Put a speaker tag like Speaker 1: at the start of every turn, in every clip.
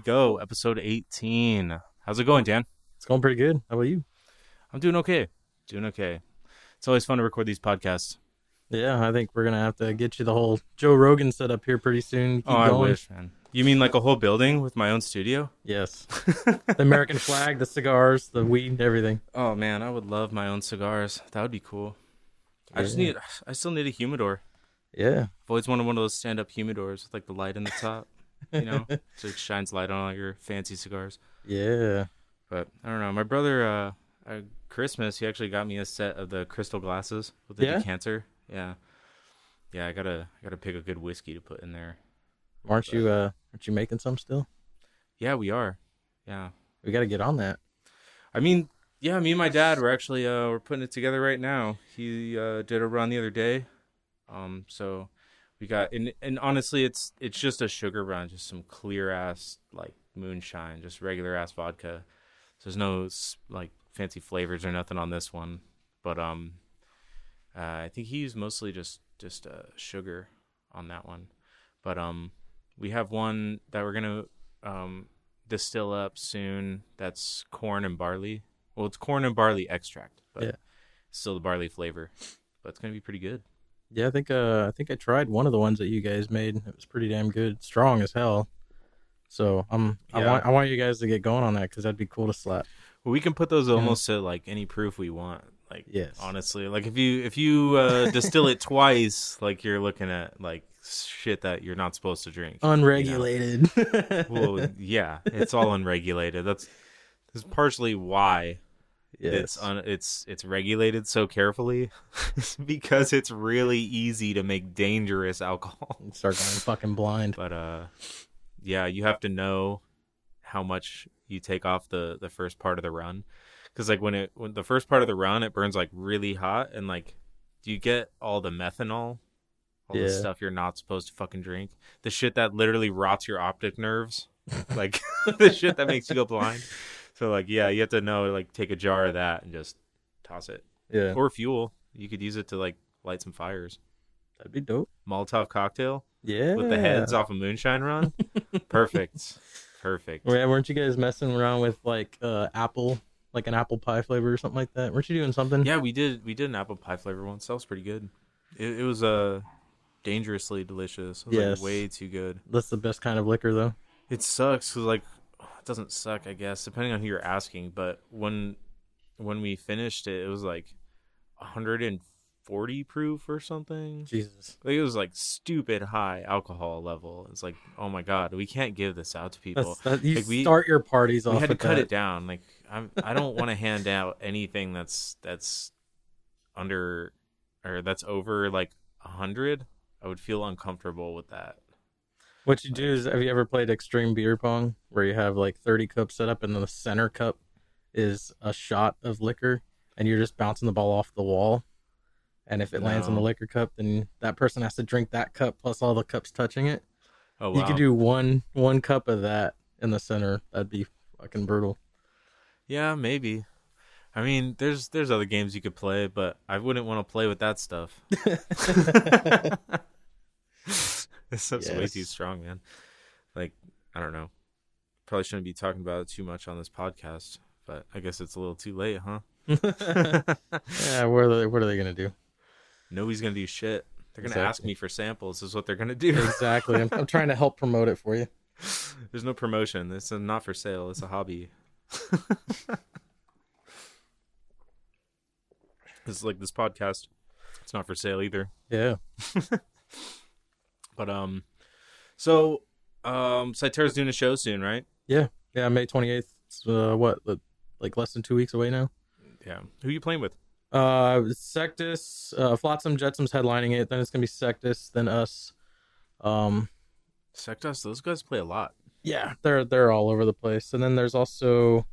Speaker 1: right, here we go. Episode 18. How's it going, Dan?
Speaker 2: It's going pretty good. How about you?
Speaker 1: I'm doing okay. Doing okay. It's always fun to record these podcasts.
Speaker 2: Yeah, I think we're gonna have to get you the whole Joe Rogan set up here pretty soon. Keep
Speaker 1: oh, I wish, man. You mean like a whole building with my own studio?
Speaker 2: Yes. the American flag, the cigars, the weed, everything.
Speaker 1: Oh man, I would love my own cigars. That would be cool. I just need. I still need a humidor.
Speaker 2: Yeah.
Speaker 1: I've always wanted one of those stand-up humidors with like the light in the top. You know, so it shines light on all your fancy cigars.
Speaker 2: Yeah.
Speaker 1: But I don't know. My brother, uh, at Christmas, he actually got me a set of the crystal glasses with the
Speaker 2: Yeah?
Speaker 1: decanter. Yeah, yeah. I gotta, I gotta pick a good whiskey to put in there.
Speaker 2: Aren't you uh aren't you making some still?
Speaker 1: Yeah, we are. Yeah.
Speaker 2: We gotta get on that.
Speaker 1: I mean, yeah. Me and my dad were actually, uh, we're putting it together right now. He uh, did a run the other day. Um, so we got, and and honestly, it's it's just a sugar run, just some clear ass like moonshine, just regular ass vodka. So there's no like fancy flavors or nothing on this one, but um, uh, I think he used mostly just just uh, sugar on that one. But um, we have one that we're gonna um distill up soon. That's corn and barley. Well, it's corn and barley extract, but
Speaker 2: Yeah.
Speaker 1: still the barley flavor. But it's gonna be pretty good.
Speaker 2: Yeah, I think uh I think I tried one of the ones that you guys made. It was pretty damn good. Strong as hell. So um I want I want you guys to get going on that because that'd be cool to slap.
Speaker 1: Well, we can put those almost to like any proof we want. Like,
Speaker 2: Yes.
Speaker 1: honestly, like if you if you uh, distill it twice, like you're looking at like shit that you're not supposed to drink.
Speaker 2: Unregulated.
Speaker 1: well, yeah, it's all unregulated. That's that's partially why it's
Speaker 2: yes.
Speaker 1: un, it's it's regulated so carefully because it's really easy to make dangerous alcohol.
Speaker 2: Start going fucking blind.
Speaker 1: But uh, yeah, you have to know how much you take off the the first part of the run, because like when it when the first part of the run it burns like really hot and like do you get all the methanol, all the stuff you're not supposed to fucking drink, the shit that literally rots your optic nerves, like the shit that makes you go blind. So like yeah, you have to know like take a jar of that and just toss it
Speaker 2: Yeah.
Speaker 1: or fuel. You could use it to like light some fires.
Speaker 2: That'd be dope.
Speaker 1: Molotov cocktail
Speaker 2: Yeah.
Speaker 1: with the heads off a moonshine run. Perfect. Perfect.
Speaker 2: Yeah, weren't you guys messing around with like uh apple, like an apple pie flavor or something like that? Weren't you doing something?
Speaker 1: Yeah, we did we did an apple pie flavor once. That was pretty good. It, it was uh dangerously delicious. It was
Speaker 2: Yes.
Speaker 1: like way too good.
Speaker 2: That's the best kind of liquor though.
Speaker 1: It sucks cuz like it doesn't suck, I guess, depending on who you're asking, but when when we finished it, it was like 140 proof or something.
Speaker 2: Jesus.
Speaker 1: Like it was like stupid high alcohol level. It's like, "Oh my god, we can't give this out to people."
Speaker 2: That, uh, you
Speaker 1: Like, we-
Speaker 2: start your parties off
Speaker 1: we had to cut
Speaker 2: that.
Speaker 1: it down. Like I'm, I don't want to hand out anything that's that's under or that's over like a hundred. I would feel uncomfortable with that.
Speaker 2: What you do is, have you ever played extreme beer pong, where you have like thirty cups set up, and the center cup is a shot of liquor, and you're just bouncing the ball off the wall, and if it lands on the liquor cup, then that person has to drink that cup plus all the cups touching it.
Speaker 1: Oh wow!
Speaker 2: You could do one one cup of that in the center. That'd be fucking brutal.
Speaker 1: yeah, maybe. I mean, there's there's other games you could play, but I wouldn't want to play with that stuff. this stuff's way too strong, man. Like I don't know. Probably shouldn't be talking about it too much on this podcast, but I guess it's a little too late, huh?
Speaker 2: yeah, what are they, what are they gonna do?
Speaker 1: Nobody's gonna do shit. They're gonna ask me for samples. Is what they're gonna do.
Speaker 2: Exactly. I'm, I'm trying to help promote it for you.
Speaker 1: There's no promotion. It's not for sale. It's a hobby. it's like this podcast. It's not for sale either.
Speaker 2: Yeah.
Speaker 1: But um, so um, Cyterra's doing a show soon, right?
Speaker 2: Yeah, yeah, May 28th. Uh, what, like less than two weeks away now?
Speaker 1: Yeah. Who you playing with?
Speaker 2: Uh, Sectus, uh, Flotsam Jetsam's headlining it. Then it's gonna be Sectus, then us. Um,
Speaker 1: Sectus. Those guys play a lot.
Speaker 2: yeah, they're they're all over the place. And then there's also,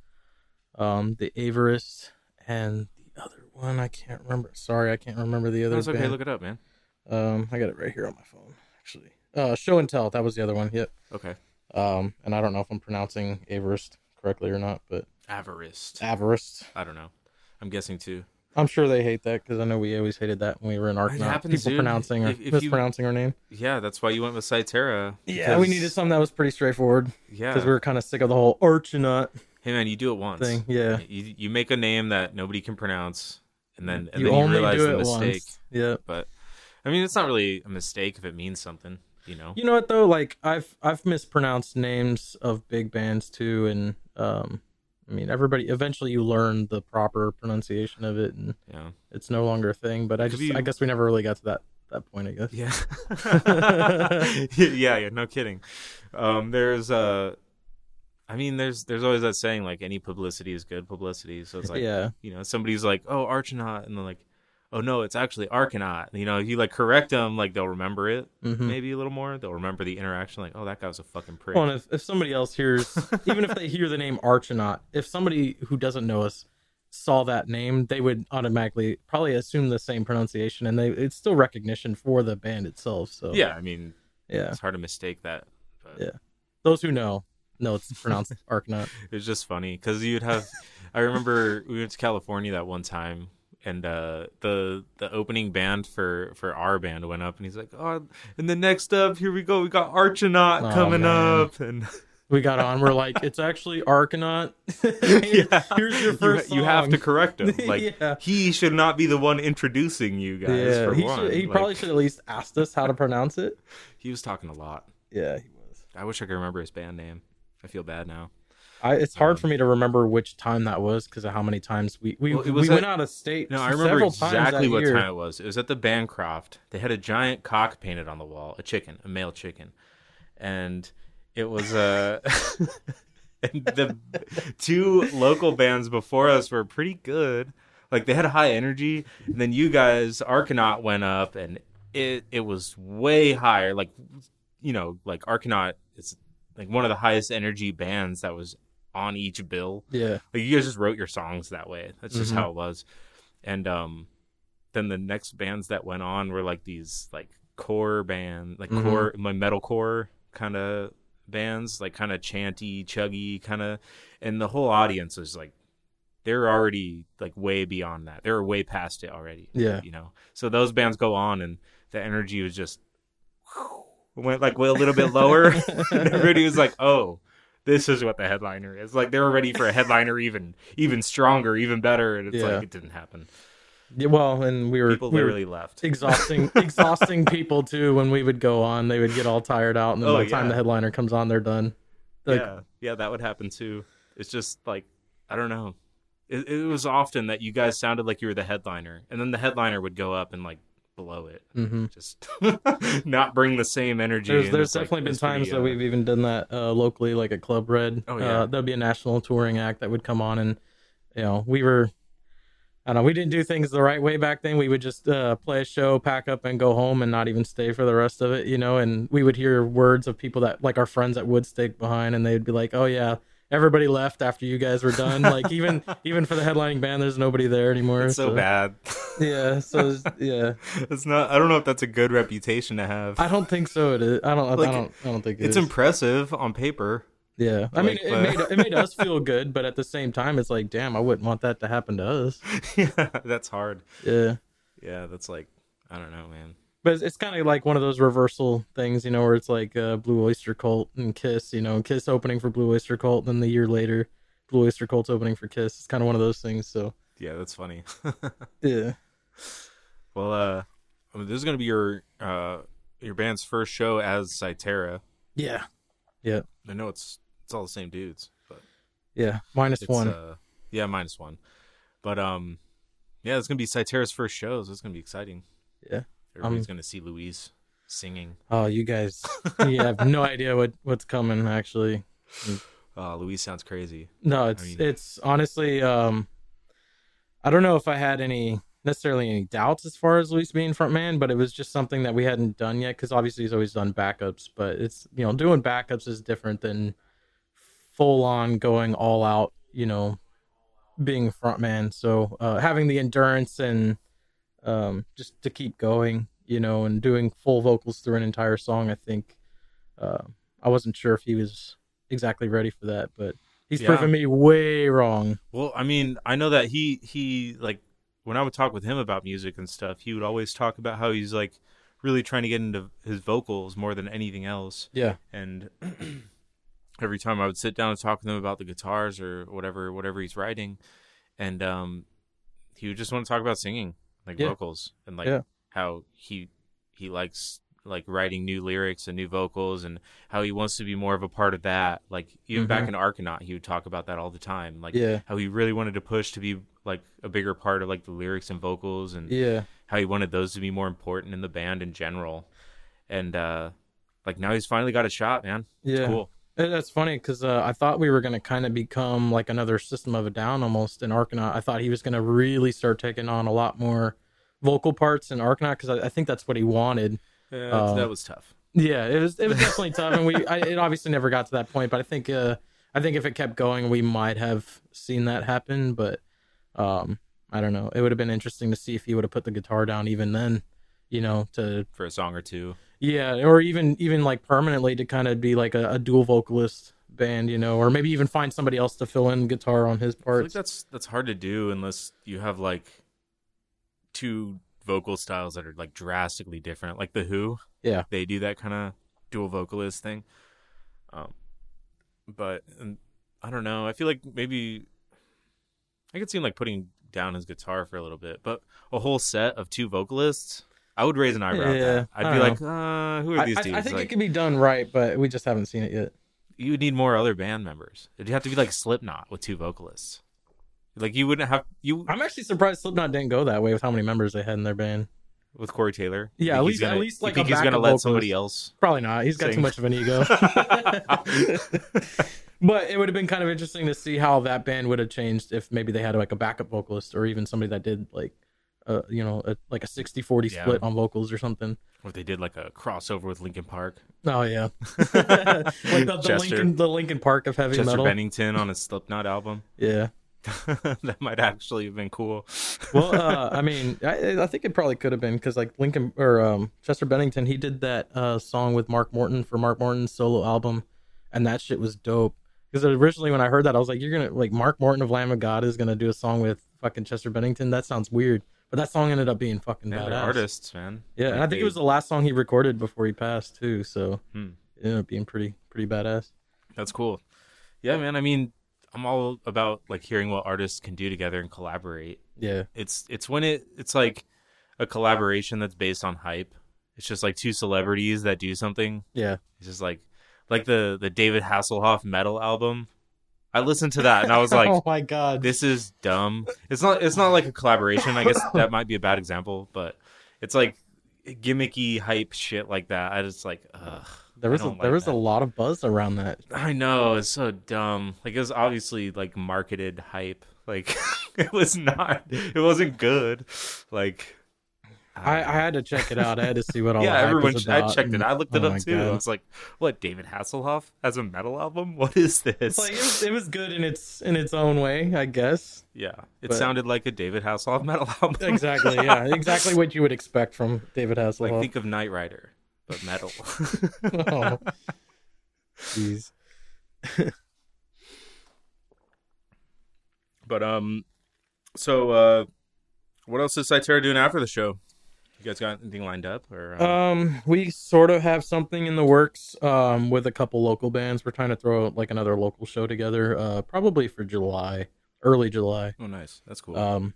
Speaker 2: um, the Averist and the other one I can't remember. Sorry, I can't remember the other.
Speaker 1: That's okay.
Speaker 2: band.
Speaker 1: Look it up, man.
Speaker 2: Um, I got it right here on my phone actually. Uh, Show and Tell. That was the other one. Yep.
Speaker 1: Okay.
Speaker 2: Um, and I don't know if I'm pronouncing Averist correctly or not, but
Speaker 1: Avarist.
Speaker 2: Averist.
Speaker 1: I don't know. I'm guessing too.
Speaker 2: I'm sure they hate that because I know we always hated that when we were in
Speaker 1: happens,
Speaker 2: People
Speaker 1: dude.
Speaker 2: pronouncing or
Speaker 1: If- if you-
Speaker 2: mispronouncing our name.
Speaker 1: Yeah, that's why you went with Cyterra.
Speaker 2: Yeah, we needed something that was pretty straightforward
Speaker 1: Yeah,
Speaker 2: because we were kind of sick of the whole Archanaut
Speaker 1: hey man, you do it once.
Speaker 2: thing. Yeah,
Speaker 1: You you make a name that nobody can pronounce, and then and
Speaker 2: you
Speaker 1: then you realize
Speaker 2: do
Speaker 1: the
Speaker 2: it
Speaker 1: mistake.
Speaker 2: once. Yeah.
Speaker 1: But I mean, it's not really a mistake if it means something, you know.
Speaker 2: You know what though? Like I've I've mispronounced names of big bands too, and um, I mean everybody. Eventually, you learn the proper pronunciation of it, and
Speaker 1: Yeah.
Speaker 2: it's no longer a thing. But I just
Speaker 1: you-
Speaker 2: I guess we never really got to that that point. I guess.
Speaker 1: Yeah. yeah, yeah, no kidding. Um, there's uh I mean there's there's always that saying like any publicity is good publicity. So it's like
Speaker 2: yeah.
Speaker 1: you know, somebody's like, Oh, Archanaut and they're like, Oh no, it's actually Arcanaut. You know, if you like correct them, like they'll remember it
Speaker 2: hmm
Speaker 1: maybe a little more. They'll remember the interaction, like, oh that guy was a fucking prick.
Speaker 2: Well, if, if somebody else hears, even if they hear the name Archanaut, if somebody who doesn't know us saw that name, they would automatically probably assume the same pronunciation, and they it's still recognition for the band itself. So
Speaker 1: yeah, I mean
Speaker 2: yeah.
Speaker 1: it's hard to mistake that. But
Speaker 2: Yeah. Those who know know it's pronounced Arcanaut.
Speaker 1: It's just funny because you'd have. I remember we went to California that one time, and uh, the the opening band for for our band went up, and he's like, "Oh, and the next up, here we go, we got Archanaut
Speaker 2: Oh,
Speaker 1: coming
Speaker 2: man.
Speaker 1: up," and
Speaker 2: We got on. We're like, it's actually Arcanaut.
Speaker 1: yeah,
Speaker 2: Here's your
Speaker 1: You-
Speaker 2: first.
Speaker 1: You, have to correct him. Like
Speaker 2: Yeah.
Speaker 1: he should not be the one introducing you guys.
Speaker 2: Yeah,
Speaker 1: for
Speaker 2: he,
Speaker 1: one.
Speaker 2: should, he
Speaker 1: Like,
Speaker 2: probably should at least asked us how to pronounce it.
Speaker 1: He was talking a lot.
Speaker 2: Yeah, he was.
Speaker 1: I wish I could remember his band name. I feel bad now.
Speaker 2: I, it's hard
Speaker 1: Um,
Speaker 2: for me to remember which time that was because of how many times we we,
Speaker 1: Well,
Speaker 2: we
Speaker 1: was
Speaker 2: went out of state.
Speaker 1: No, I remember exactly what
Speaker 2: year.
Speaker 1: time it was. It was at the Bancroft. They had a giant cock painted on the wall, a chicken, a male chicken, and it was uh, and the two local bands before us were pretty good. Like they had a high energy, and then you guys, Arcanaut went up, and it it was way higher. Like you know, like Arcanaut is like one of the highest energy bands that was on each bill.
Speaker 2: Yeah,
Speaker 1: like you guys just wrote your songs that way. That's just
Speaker 2: Mhm.
Speaker 1: how it was. And um then the next bands that went on were like these like core band like
Speaker 2: Mhm.
Speaker 1: core my metalcore kind of bands like kind of chanty chuggy kind of and the whole audience was like they're already like way beyond that. They're way past it already
Speaker 2: Yeah.
Speaker 1: you know? So those bands go on and the energy was just went like way a little bit lower. And everybody was like, "Oh, this is what the headliner is." Like they were ready for a headliner even even stronger, even better, and it's
Speaker 2: Yeah.
Speaker 1: like it didn't happen.
Speaker 2: Yeah, well, and we were
Speaker 1: People
Speaker 2: we were
Speaker 1: literally left.
Speaker 2: exhausting exhausting people too. When we would go on, they would get all tired out, and then
Speaker 1: Oh,
Speaker 2: by the time
Speaker 1: yeah.
Speaker 2: the headliner comes on, they're done. Like,
Speaker 1: yeah, yeah, that would happen too. It's just like I don't know. It, it was often that you guys sounded like you were the headliner, and then the headliner would go up and like below it,
Speaker 2: hmm
Speaker 1: just not bring the same energy.
Speaker 2: There's there's
Speaker 1: it's like-
Speaker 2: definitely been
Speaker 1: pretty,
Speaker 2: times that
Speaker 1: uh,
Speaker 2: we've even done that uh, locally, like at Club Red.
Speaker 1: Oh, yeah.
Speaker 2: uh, there'd be a national touring act that would come on, and you know we were. I don't know. We didn't do things the right way back then. We would just uh, play a show, pack up, and go home, and not even stay for the rest of it. You know, and we would hear words of people that, like our friends that would stick behind, and they'd be like, "Oh yeah, everybody left after you guys were done." like even even for the headlining band, there's nobody there anymore.
Speaker 1: It's so bad.
Speaker 2: Yeah. So yeah,
Speaker 1: it's not. I don't know if that's a good reputation to have.
Speaker 2: I don't think so. It is. I don't.
Speaker 1: Like,
Speaker 2: I don't. I don't think it
Speaker 1: it's
Speaker 2: is.
Speaker 1: impressive on paper.
Speaker 2: Yeah, I mean,
Speaker 1: Like,
Speaker 2: it made it made us feel good, but at the same time, it's like, damn, I wouldn't want that to happen to us.
Speaker 1: yeah, that's hard.
Speaker 2: Yeah,
Speaker 1: Yeah, that's like I don't know, man.
Speaker 2: But it's, it's kind of like one of those reversal things, you know, where it's like uh, Blue Oyster Cult and Kiss, you know, Kiss opening for Blue Oyster Cult, and then the year later, Blue Oyster Cult's opening for Kiss. It's kind of one of those things. So
Speaker 1: Yeah, that's funny.
Speaker 2: yeah,
Speaker 1: well, uh, I mean, this is gonna be your uh your band's first show as Cyterra.
Speaker 2: yeah, Yeah.
Speaker 1: I know it's it's all the same dudes, but
Speaker 2: yeah. One.
Speaker 1: uh yeah minus one, but um yeah, it's gonna be Cyterra's first shows. so it's gonna be exciting.
Speaker 2: Yeah.
Speaker 1: Everybody's
Speaker 2: Um,
Speaker 1: gonna see Luis singing.
Speaker 2: oh, you guys, you have no idea what what's coming. Actually,
Speaker 1: Uh, Luis sounds crazy.
Speaker 2: No, it's
Speaker 1: mean-
Speaker 2: it's honestly um I don't know if I had any necessarily any doubts as far as Luis being front man, but it was just something that we hadn't done yet because obviously he's always done backups, but it's you know doing backups is different than full on going all out, you know, being front man. So uh, having the endurance and um, just to keep going, you know, and doing full vocals through an entire song, I think uh, I wasn't sure if he was exactly ready for that, but he's
Speaker 1: Yeah.
Speaker 2: proven me way wrong.
Speaker 1: Well, I mean, I know that he he like when I would talk with him about music and stuff, he would always talk about how he's like really trying to get into his vocals more than anything else.
Speaker 2: Yeah.
Speaker 1: And every time I would sit down and talk with him about the guitars or whatever whatever he's writing, and um, he would just want to talk about singing, like
Speaker 2: Yeah.
Speaker 1: vocals, and like
Speaker 2: Yeah.
Speaker 1: how he he likes like writing new lyrics and new vocals and how he wants to be more of a part of that like even back
Speaker 2: Mhm.
Speaker 1: in Arcanaut he would talk about that all the time like
Speaker 2: Yeah.
Speaker 1: how he really wanted to push to be like a bigger part of like the lyrics and vocals and
Speaker 2: Yeah.
Speaker 1: how he wanted those to be more important in the band in general and uh like now he's finally got a shot man it's
Speaker 2: Yeah.
Speaker 1: cool
Speaker 2: Uh, That's funny because uh, I thought we were going to kind of become like another System of a Down almost in Arcanaut. I thought he was going to really start taking on a lot more vocal parts in Arcanaut because I, I think that's what he wanted.
Speaker 1: yeah,
Speaker 2: Uh,
Speaker 1: that was tough
Speaker 2: Yeah, it was it was definitely tough, and we I, it obviously never got to that point. But I think uh, I think if it kept going, we might have seen that happen. But um, I don't know. It would have been interesting to see if he would have put the guitar down even then. You know, to
Speaker 1: for a song or two
Speaker 2: yeah, or even even like permanently to kind of be like a, a dual vocalist band, you know, or maybe even find somebody else to fill in guitar on his
Speaker 1: part. like that's that's hard to do unless you have like two vocal styles that are like drastically different. Like the Who,
Speaker 2: Yeah.
Speaker 1: they do that kind of dual vocalist thing. Um, but I don't know. I feel like maybe I could see him like putting down his guitar for a little bit, but a whole set of two vocalists, I would raise an eyebrow. at
Speaker 2: Yeah.
Speaker 1: I'd be
Speaker 2: don't
Speaker 1: like, uh, who are these
Speaker 2: I-
Speaker 1: dudes?
Speaker 2: I think
Speaker 1: like,
Speaker 2: it can be done right, but we just haven't seen it yet.
Speaker 1: you would need more other band members. It'd have to be like Slipknot with two vocalists. Like you wouldn't have you
Speaker 2: I'm actually surprised Slipknot didn't go that way with how many members they had in their band.
Speaker 1: with Corey Taylor.
Speaker 2: Yeah, at least- at
Speaker 1: gonna-
Speaker 2: least,
Speaker 1: you
Speaker 2: like,
Speaker 1: think
Speaker 2: a
Speaker 1: he's gonna let
Speaker 2: vocalist.
Speaker 1: somebody else.
Speaker 2: Probably not. He's got
Speaker 1: Sing.
Speaker 2: too much of an ego. but it would have been kind of interesting to see how that band would have changed if maybe they had like a backup vocalist or even somebody that did like uh, you know, a, like a 60-40
Speaker 1: Yeah.
Speaker 2: split on vocals or something.
Speaker 1: Or if they did like a crossover with Linkin Park,
Speaker 2: Oh yeah, like the, the
Speaker 1: Chester.
Speaker 2: Linkin, the Linkin Park of heavy
Speaker 1: Chester
Speaker 2: metal.
Speaker 1: Bennington on a Slipknot album.
Speaker 2: Yeah.
Speaker 1: that might actually have been cool.
Speaker 2: Well, uh, I mean, I, I think it probably could have been because like Linkin or um, Chester Bennington, he did that uh, song with Mark Morton for Mark Morton's solo album, and that shit was dope. Because originally when I heard that, I was like, "You're gonna like Mark Morton of Lamb of God is gonna do a song with fucking Chester Bennington? That sounds weird." But that song ended up being fucking
Speaker 1: Yeah,
Speaker 2: badass.
Speaker 1: artists, man.
Speaker 2: Yeah, and I think
Speaker 1: they-
Speaker 2: it was the last song he recorded before he passed too. So
Speaker 1: Hmm.
Speaker 2: it ended up being pretty pretty badass.
Speaker 1: That's cool. Yeah, man. I mean, I'm all about like hearing what artists can do together and collaborate.
Speaker 2: Yeah,
Speaker 1: It's it's when it it's like a collaboration that's based on hype. It's just like two celebrities that do something.
Speaker 2: yeah.
Speaker 1: It's just like like the the David Hasselhoff metal album. I listened to that and I was like,
Speaker 2: oh my god,
Speaker 1: this is dumb. It's not it's not like a collaboration. I guess that might be a bad example, but it's like gimmicky hype shit like that. I just like ugh.
Speaker 2: there was a,
Speaker 1: don't
Speaker 2: there was
Speaker 1: that.
Speaker 2: a lot of buzz around that.
Speaker 1: I know it's so dumb. Like it was obviously like marketed hype. Like it was not. It wasn't good. Like
Speaker 2: I, I had to check it out. I had to see what all
Speaker 1: yeah,
Speaker 2: the
Speaker 1: everyone.
Speaker 2: was
Speaker 1: I checked it. I looked it
Speaker 2: oh
Speaker 1: up too. I
Speaker 2: God.
Speaker 1: was like, "What? David Hasselhoff has a metal album? What is this?"
Speaker 2: Like it was, it was good in its in its own way, I guess.
Speaker 1: yeah, it
Speaker 2: but-
Speaker 1: sounded like a David Hasselhoff metal album.
Speaker 2: Exactly, yeah, exactly what you would expect from David
Speaker 1: like
Speaker 2: Hasselhoff.
Speaker 1: think of Knight Rider, but metal.
Speaker 2: oh, jeez.
Speaker 1: But um, so uh, what else is Cyterra doing after the show? You guys got anything lined up or? Uh,
Speaker 2: Um, we sort of have something in the works. Um, with a couple local bands, we're trying to throw like another local show together. Uh, probably for July, early July.
Speaker 1: oh, nice. That's cool.
Speaker 2: Um,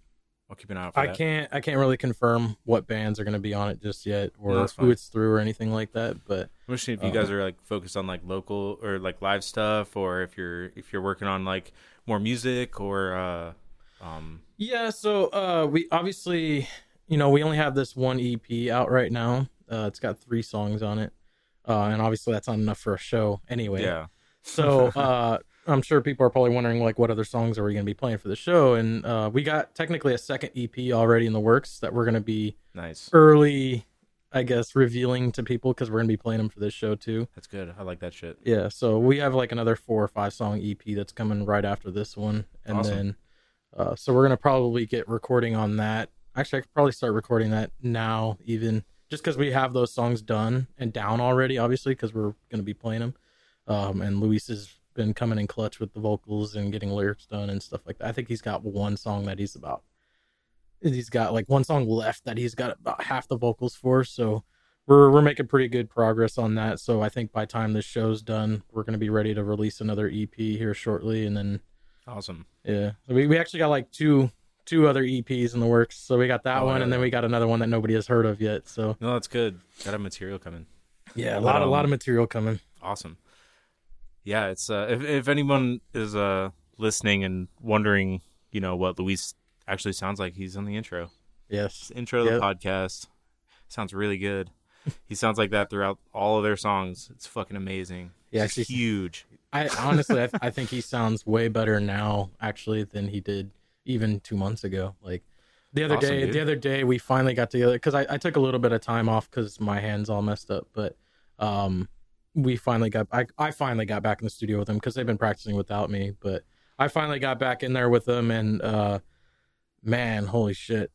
Speaker 1: I'll keep an eye out for
Speaker 2: I
Speaker 1: that.
Speaker 2: can't I can't really confirm what bands are going to be on it just yet, or
Speaker 1: No,
Speaker 2: who it's through, or anything like that. But
Speaker 1: I'm wishing if you
Speaker 2: Uh,
Speaker 1: guys are like focused on like local or like live stuff, or if you're if you're working on like more music or uh, um,
Speaker 2: Yeah, so uh we obviously you know, we only have this one EP out right now. Uh it's got 3 songs on it. Uh and obviously that's not enough for a show anyway.
Speaker 1: yeah,
Speaker 2: So uh I'm sure people are probably wondering like what other songs are we going to be playing for the show and uh we got technically a second EP already in the works that we're going to be
Speaker 1: nice.
Speaker 2: early I guess revealing to people cuz we're going to be playing them for this show too.
Speaker 1: That's good. I like that shit.
Speaker 2: Yeah, so we have like another four or five song EP that's coming right after this one, and
Speaker 1: Awesome.
Speaker 2: then uh, so we're gonna probably get recording on that. Actually, I could probably start recording that now, even just because we have those songs done and down already, obviously, because we're gonna be playing them. Um, and Luis has been coming in clutch with the vocals and getting lyrics done and stuff like that. I think he's got one song that he's about he's got like one song left that he's got about half the vocals for. So we're we're making pretty good progress on that. So I think by time this show's done, we're gonna be ready to release another EP here shortly, and then
Speaker 1: Awesome.
Speaker 2: yeah, we we actually got like two two other EPs in the works. So we got that
Speaker 1: Oh,
Speaker 2: one,
Speaker 1: hell
Speaker 2: and then we got another one that nobody has heard of yet. So
Speaker 1: No, that's good. Got a material coming.
Speaker 2: yeah, a lot a lot
Speaker 1: um,
Speaker 2: of material coming.
Speaker 1: Awesome. Yeah, it's uh if if anyone is uh listening and wondering, you know, what Luis actually sounds like, he's on the intro.
Speaker 2: Yes,
Speaker 1: intro to
Speaker 2: Yep.
Speaker 1: the podcast. Sounds really good. he sounds like that throughout all of their songs. It's fucking amazing.
Speaker 2: Yeah,
Speaker 1: It's
Speaker 2: actually-
Speaker 1: huge.
Speaker 2: I honestly I, I think he sounds way better now actually than he did even two months ago. Like the other
Speaker 1: Awesome,
Speaker 2: day,
Speaker 1: dude.
Speaker 2: the other day we finally got together because I, I took a little bit of time off because my hands all messed up, but um we finally got I I finally got back in the studio with them because they've been practicing without me, but I finally got back in there with them and uh man, holy shit.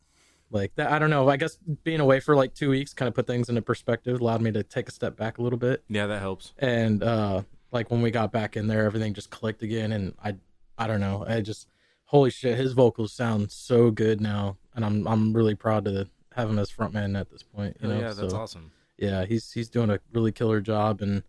Speaker 2: Like that I don't know, I guess being away for like two weeks kind of put things into perspective, allowed me to take a step back a little bit
Speaker 1: Yeah, that helps.
Speaker 2: and uh like when we got back in there everything just clicked again and i i don't know i just holy shit his vocals sound so good now and i'm i'm really proud to have him as frontman at this point you
Speaker 1: Hell
Speaker 2: know
Speaker 1: yeah, that's
Speaker 2: so
Speaker 1: awesome.
Speaker 2: yeah he's he's doing a really killer job and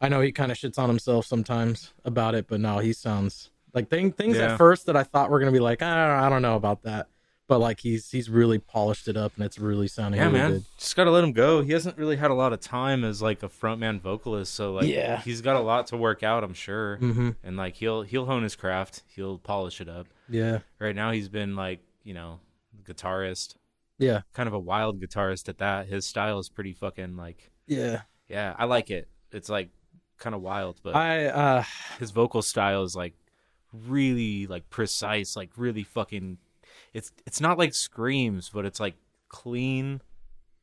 Speaker 2: i know he kind of shits on himself sometimes about it but now he sounds like thing, things
Speaker 1: Yeah.
Speaker 2: at first that i thought were gonna be like I, I don't know about that but like he's he's really polished it up and it's really sounding
Speaker 1: Yeah,
Speaker 2: really
Speaker 1: man.
Speaker 2: good
Speaker 1: Just gotta let him go. He hasn't really had a lot of time as like a frontman vocalist, so like
Speaker 2: Yeah.
Speaker 1: he's got a lot to work out, I'm sure.
Speaker 2: mm-hmm
Speaker 1: And like he'll he'll hone his craft, he'll polish it up.
Speaker 2: Yeah
Speaker 1: Right now he's been like, you know, guitarist.
Speaker 2: yeah
Speaker 1: Kind of a wild guitarist at that. His style is pretty fucking like
Speaker 2: yeah
Speaker 1: yeah, I like it. It's like kind of wild, but
Speaker 2: i uh
Speaker 1: his vocal style is like really like precise, like really fucking it's it's not like screams, but it's like clean,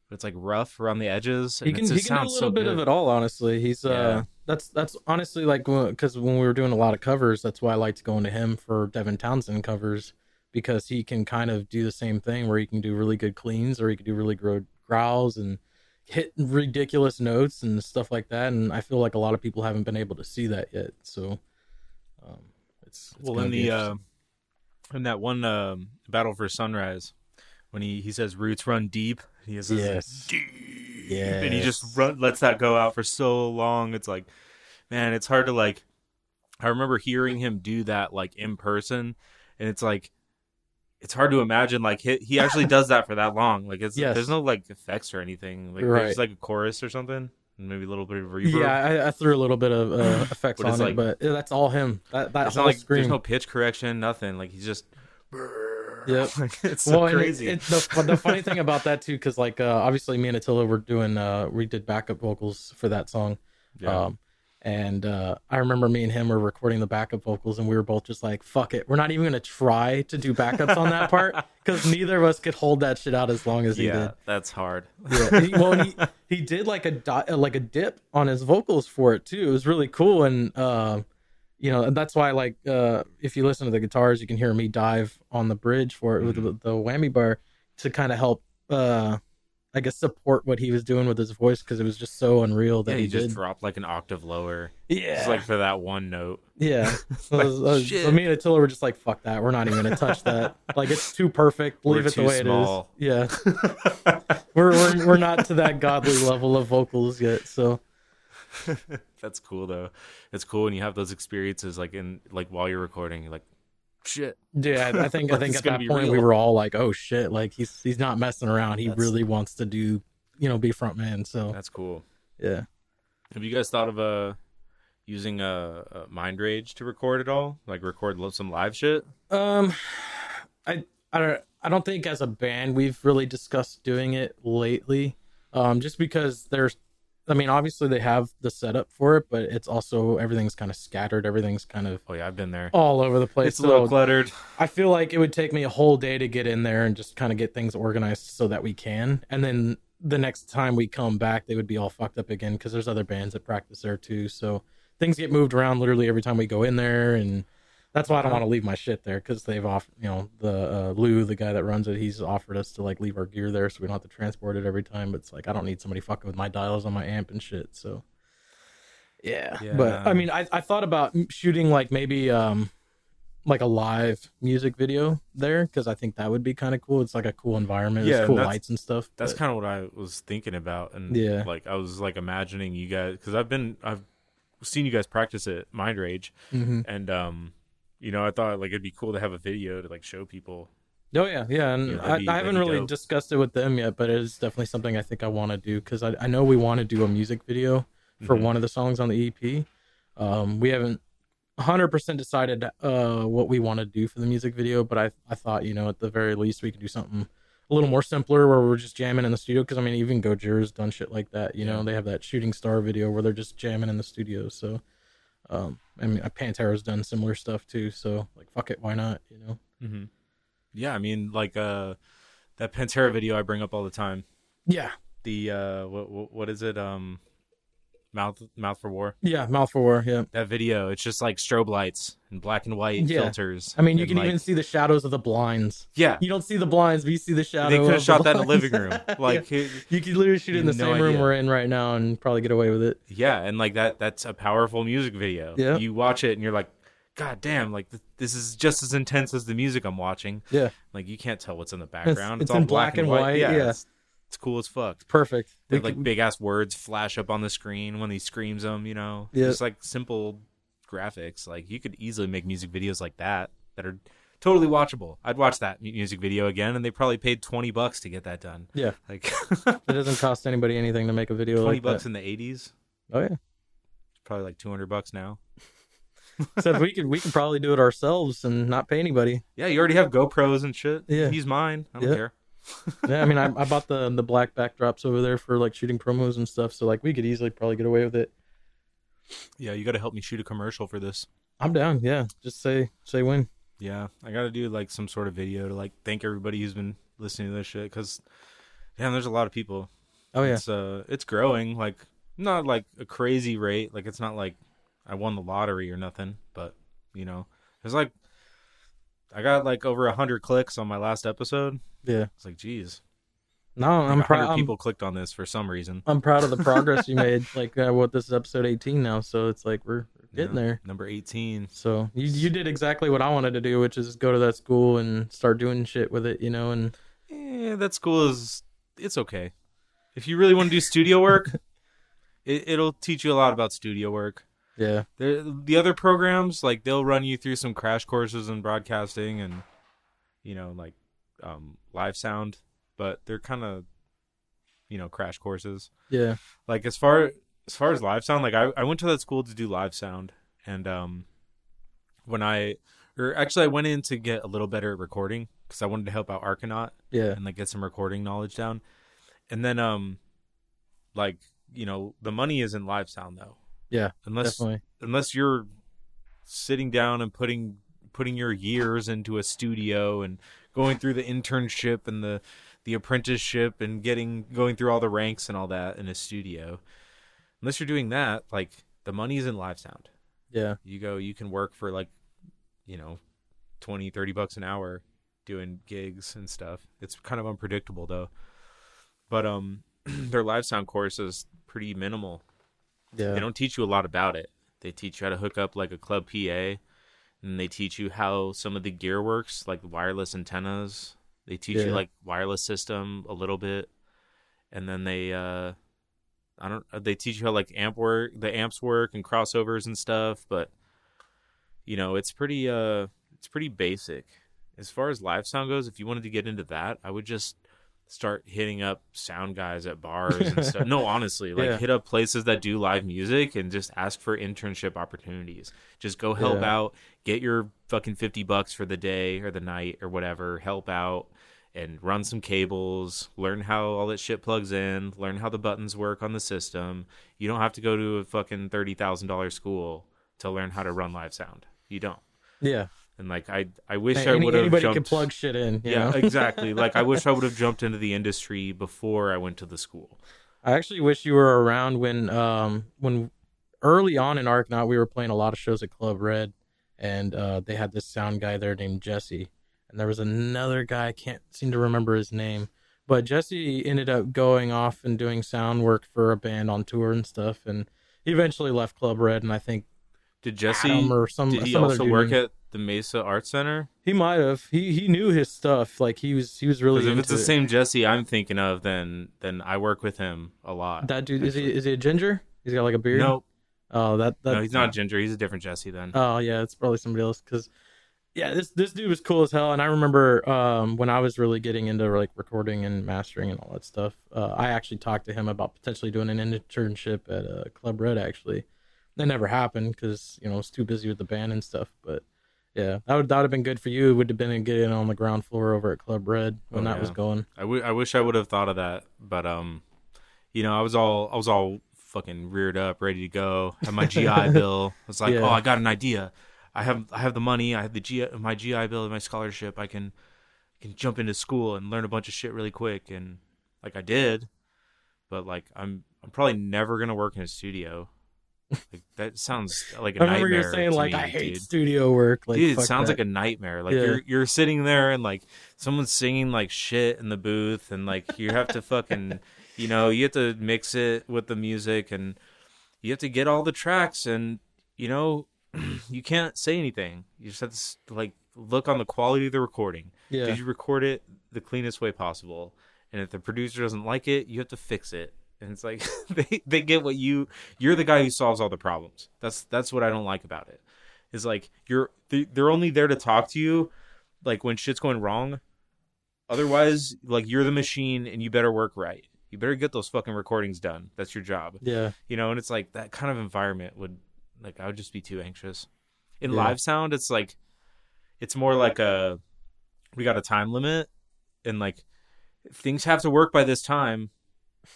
Speaker 1: but it's like rough around the edges.
Speaker 2: he can he can do a little
Speaker 1: so
Speaker 2: bit
Speaker 1: good.
Speaker 2: of it all honestly he's uh
Speaker 1: Yeah.
Speaker 2: That's that's honestly like because when we were doing a lot of covers that's why i liked going to him for devin townsend covers because he can kind of do the same thing where he can do really good cleans or he can do really good growls and hit ridiculous notes and stuff like that and i feel like a lot of people haven't been able to see that yet so um it's, it's
Speaker 1: well in the uh, in that one um, battle for sunrise when he he says roots run deep he this
Speaker 2: Yes.
Speaker 1: deep and he just run lets that go out for so long. It's like man it's hard to like i remember hearing him do that like in person. And it's like it's hard to imagine like he, he actually does that for that long. Like it's
Speaker 2: Yes.
Speaker 1: there's no like effects or anything. Like
Speaker 2: Right.
Speaker 1: there's like a chorus or something. Maybe a little bit of reverb.
Speaker 2: Yeah I, I threw a little bit of uh, effects on
Speaker 1: it's
Speaker 2: it but yeah, that's all him. That that whole
Speaker 1: not like
Speaker 2: scream.
Speaker 1: there's no pitch correction nothing. Like he's just
Speaker 2: Yep.
Speaker 1: Like, it's so
Speaker 2: well, and it-
Speaker 1: crazy
Speaker 2: it- the, but the funny thing about that too, because like uh, obviously me and Attila were doing, uh, we did backup vocals for that song,
Speaker 1: yeah.
Speaker 2: um, and uh, I remember me and him were recording the backup vocals, and we were both just like, "Fuck it, we're not even gonna try to do backups on that part because neither of us could hold that shit out as long as he
Speaker 1: yeah
Speaker 2: did."
Speaker 1: that's hard
Speaker 2: Yeah. He, well, he he did like a di- like a dip on his vocals for it too. It was really cool, and uh, you know and that's why like uh, if you listen to the guitars, you can hear me dive on the bridge for it with the, the whammy bar to kind of help. Uh, I guess support what he was doing with his voice because it was just so unreal that
Speaker 1: yeah,
Speaker 2: he,
Speaker 1: he just
Speaker 2: did.
Speaker 1: dropped like an octave lower
Speaker 2: Yeah,
Speaker 1: just like for that one note
Speaker 2: yeah. So,
Speaker 1: Like,
Speaker 2: was- so me and Attila were just like, "Fuck that, we're not even gonna touch that. Like it's too perfect.
Speaker 1: We're
Speaker 2: it the way
Speaker 1: small."
Speaker 2: it is." Yeah, we're, we're we're not to that godly level of vocals yet. So
Speaker 1: That's cool though. It's cool when you have those experiences like in like while you're recording. You're like, shit.
Speaker 2: Yeah, I think I think at that point we were all like, "Oh shit!" Like he's he's not messing around. He
Speaker 1: That's-
Speaker 2: really wants to do, you know, be front man. So
Speaker 1: That's cool.
Speaker 2: yeah,
Speaker 1: Have you guys thought of uh using a, a Mind Rage to record it all? Like record some live shit?
Speaker 2: um, I I don't I don't think as a band we've really discussed doing it lately. Um, just because there's, I mean, obviously they have the setup for it, but it's also everything's kind of scattered. Everything's kind of
Speaker 1: Oh yeah, I've been there.
Speaker 2: all over the place.
Speaker 1: it's a little cluttered.
Speaker 2: I feel like it would take me a whole day to get in there and just kind of get things organized so that we can. And then the next time we come back, they would be all fucked up again because there's other bands that practice there too. So things get moved around literally every time we go in there, and that's why I don't want to leave my shit there because they've off, you know, the uh, Lou, the guy that runs it, he's offered us to like leave our gear there so we don't have to transport it every time. But it's like I don't need somebody fucking with my dials on my amp and shit. So yeah, but I mean, I I thought about shooting like maybe um like a live music video there because I think that would be kind of cool. It's like a cool environment,
Speaker 1: Yeah,
Speaker 2: cool lights and stuff.
Speaker 1: That's
Speaker 2: but-
Speaker 1: kind of what I was thinking about, and
Speaker 2: Yeah.
Speaker 1: like I was like imagining you guys because I've been I've seen you guys practice at Mind Rage,
Speaker 2: Mhm.
Speaker 1: and um, you know I thought like it'd be cool to have a video to like show people.
Speaker 2: Oh yeah, yeah, and
Speaker 1: Yeah, that'd
Speaker 2: I,
Speaker 1: be-
Speaker 2: I haven't really
Speaker 1: dope.
Speaker 2: discussed it with them yet, but it is definitely something I think I want to do because I, I know we want to do a music video for
Speaker 1: Mhm.
Speaker 2: one of the songs on the EP. Um, we haven't 100% decided uh what we want to do for the music video, but I I thought you know at the very least we could do something a little more simpler where we're just jamming in the studio because I mean even Gojira's done shit like that. You know they have that shooting star video where they're just jamming in the studio. So um, I mean Pantera's done similar stuff too. So like fuck it, why not? You know.
Speaker 1: Mm-hmm. Yeah, I mean like uh that Pantera video I bring up all the time.
Speaker 2: Yeah,
Speaker 1: The uh what what, what is it um mouth mouth for war
Speaker 2: yeah, mouth for war. Yeah.
Speaker 1: that video it's just like strobe lights and black and white
Speaker 2: Yeah.
Speaker 1: filters
Speaker 2: I mean, you can
Speaker 1: like-
Speaker 2: even see the shadows of the blinds.
Speaker 1: yeah
Speaker 2: You don't see the blinds, but you see the shadow.
Speaker 1: they could have shot that in the living room like it-
Speaker 2: you could literally shoot it in the
Speaker 1: no
Speaker 2: same room we're in right now and probably get away with it.
Speaker 1: Yeah, and like that that's a powerful music video.
Speaker 2: Yeah.
Speaker 1: You watch it and you're like, God damn, like th- this is just as intense as the music I'm watching.
Speaker 2: Yeah,
Speaker 1: Like you can't tell what's in the background.
Speaker 2: it's
Speaker 1: all
Speaker 2: in black and white,
Speaker 1: Yeah.
Speaker 2: yeah.
Speaker 1: It's, it's cool as fuck.
Speaker 2: perfect.
Speaker 1: They have, like big ass words flash up on the screen when he screams them, you know?
Speaker 2: Yeah.
Speaker 1: Just like simple graphics. Like you could easily make music videos like that that are totally watchable. I'd watch that music video again and they probably paid 20 bucks to get that done.
Speaker 2: yeah,
Speaker 1: Like
Speaker 2: it doesn't cost anybody anything to make a video
Speaker 1: 20
Speaker 2: like
Speaker 1: bucks
Speaker 2: that.
Speaker 1: in the 80s.
Speaker 2: Oh yeah,
Speaker 1: Probably like 200 bucks now.
Speaker 2: so we could we could probably do it ourselves and not pay anybody.
Speaker 1: Yeah, you already have GoPros and shit.
Speaker 2: Yeah.
Speaker 1: He's mine. I don't
Speaker 2: Yeah.
Speaker 1: care.
Speaker 2: Yeah, I mean, I, I bought the the black backdrops over there for like shooting promos and stuff. So like we could easily probably get away with it.
Speaker 1: Yeah, you got to help me shoot a commercial for this.
Speaker 2: I'm down. Yeah, just say say when.
Speaker 1: Yeah, I got to do like some sort of video to like thank everybody who's been listening to this shit because, damn, there's a lot of people.
Speaker 2: Oh yeah,
Speaker 1: It's uh, it's growing like not like a crazy rate. Like it's not like I won the lottery or nothing, but you know, there's like I got like over a hundred clicks on my last episode.
Speaker 2: yeah.
Speaker 1: It's like, geez,
Speaker 2: No, I'm
Speaker 1: like,
Speaker 2: proud.
Speaker 1: people clicked on this for some reason.
Speaker 2: I'm proud of the progress you made. Like uh, what this is episode 18 now, so it's like we're getting
Speaker 1: Yeah.
Speaker 2: there.
Speaker 1: Number eighteen.
Speaker 2: So you you did exactly what I wanted to do, which is go to that school and start doing shit with it, you know. And
Speaker 1: Yeah, that school is it's okay. If you really want to do studio work, it, it'll teach you a lot about studio work.
Speaker 2: Yeah,
Speaker 1: There, the other programs like they'll run you through some crash courses in broadcasting and you know like um, live sound, but they're kind of you know crash courses.
Speaker 2: yeah,
Speaker 1: Like as far as far as live sound, like I, I went to that school to do live sound, and um, when I or actually I went in to get a little better at recording because I wanted to help out Arcanaut
Speaker 2: yeah,
Speaker 1: and like get some recording knowledge down. And then um like, you know, the money is in live sound though.
Speaker 2: Yeah,
Speaker 1: Unless
Speaker 2: definitely.
Speaker 1: unless you're sitting down and putting putting your years into a studio and going through the internship and the the apprenticeship and getting going through all the ranks and all that in a studio. Unless you're doing that, like the money's in live sound.
Speaker 2: Yeah,
Speaker 1: You go you can work for like, you know, 20, 30 bucks an hour doing gigs and stuff. It's kind of unpredictable though. But um their live sound course is pretty minimal.
Speaker 2: Yeah,
Speaker 1: They don't teach you a lot about it. They teach you how to hook up like a club PA and they teach you how some of the gear works, like wireless antennas. They teach
Speaker 2: Yeah.
Speaker 1: you like wireless system a little bit. And then they uh I don't they teach you how like amp work, the amps work and crossovers and stuff, but you know, it's pretty uh it's pretty basic. As far as live sound goes, if you wanted to get into that, I would just start hitting up sound guys at bars and stuff. No, honestly, like
Speaker 2: Yeah.
Speaker 1: hit up places that do live music and just ask for internship opportunities. Just go help
Speaker 2: Yeah.
Speaker 1: out, get your fucking 50 bucks for the day or the night or whatever, help out and run some cables, learn how all that shit plugs in, learn how the buttons work on the system. You don't have to go to a fucking $30,000 school to learn how to run live sound. You don't.
Speaker 2: yeah.
Speaker 1: And like I I wish
Speaker 2: Hey,
Speaker 1: I would have
Speaker 2: anybody
Speaker 1: jumped
Speaker 2: can plug shit in. you
Speaker 1: yeah, exactly. Like I wish I would have jumped into the industry before I went to the school.
Speaker 2: I actually wish you were around when um when early on in Arcanaut we were playing a lot of shows at Club Red and uh they had this sound guy there named Jesse and there was another guy I can't seem to remember his name but Jesse ended up going off and doing sound work for a band on tour and stuff and he eventually left Club Red and I think
Speaker 1: Did Jesse
Speaker 2: Adam or some
Speaker 1: did he
Speaker 2: some other
Speaker 1: also work at the Mesa Art Center?
Speaker 2: He might have. He he knew his stuff. Like he was he was really.
Speaker 1: Because if it's the
Speaker 2: it.
Speaker 1: same Jesse I'm thinking of, then then I work with him a lot.
Speaker 2: That dude is he is he a ginger? He's got like a beard.
Speaker 1: Nope.
Speaker 2: Oh, that that.
Speaker 1: no, he's not Ginger. He's a different Jesse then.
Speaker 2: Oh yeah, it's probably somebody else. Because yeah, this this dude was cool as hell. And I remember um, when I was really getting into like recording and mastering and all that stuff. Uh, I actually talked to him about potentially doing an internship at uh, Club Red. Actually, that never happened because you know I was too busy with the band and stuff. But yeah, that would that would have been good for you. It would have been getting on the ground floor over at Club Red when
Speaker 1: Oh,
Speaker 2: that was
Speaker 1: yeah.
Speaker 2: going.
Speaker 1: I, w- I wish I would have thought of that, but um, you know, I was all I was all fucking reared up, ready to go. Had my GI Bill. I was like,
Speaker 2: Yeah.
Speaker 1: oh, I got an idea. I have I have the money. I have the G my GI Bill and my scholarship. I can can jump into school and learn a bunch of shit really quick, and like I did. But like I'm I'm probably never gonna work in a studio. Like, that sounds like a
Speaker 2: I remember
Speaker 1: nightmare.
Speaker 2: you were saying like
Speaker 1: me,
Speaker 2: I hate
Speaker 1: dude.
Speaker 2: studio work. Like
Speaker 1: Dude, it sounds
Speaker 2: that.
Speaker 1: like a nightmare. Like
Speaker 2: Yeah.
Speaker 1: you're you're sitting there and like someone's singing like shit in the booth and like you have to fucking you know, you have to mix it with the music and you have to get all the tracks and you know, you can't say anything. You just have to like look on the quality of the recording.
Speaker 2: yeah.
Speaker 1: Did you record it the cleanest way possible? And if the producer doesn't like it, you have to fix it. And it's like they they get what you you're the guy who solves all the problems. That's that's what I don't like about it. Is like you're they- they're only there to talk to you like when shit's going wrong. Otherwise, like you're the machine and you better work right. You better get those fucking recordings done. That's your job.
Speaker 2: yeah.
Speaker 1: You know, and it's like that kind of environment would like I would just be too anxious. In
Speaker 2: Yeah.
Speaker 1: live sound, it's like it's more like a we got a time limit and like things have to work by this time.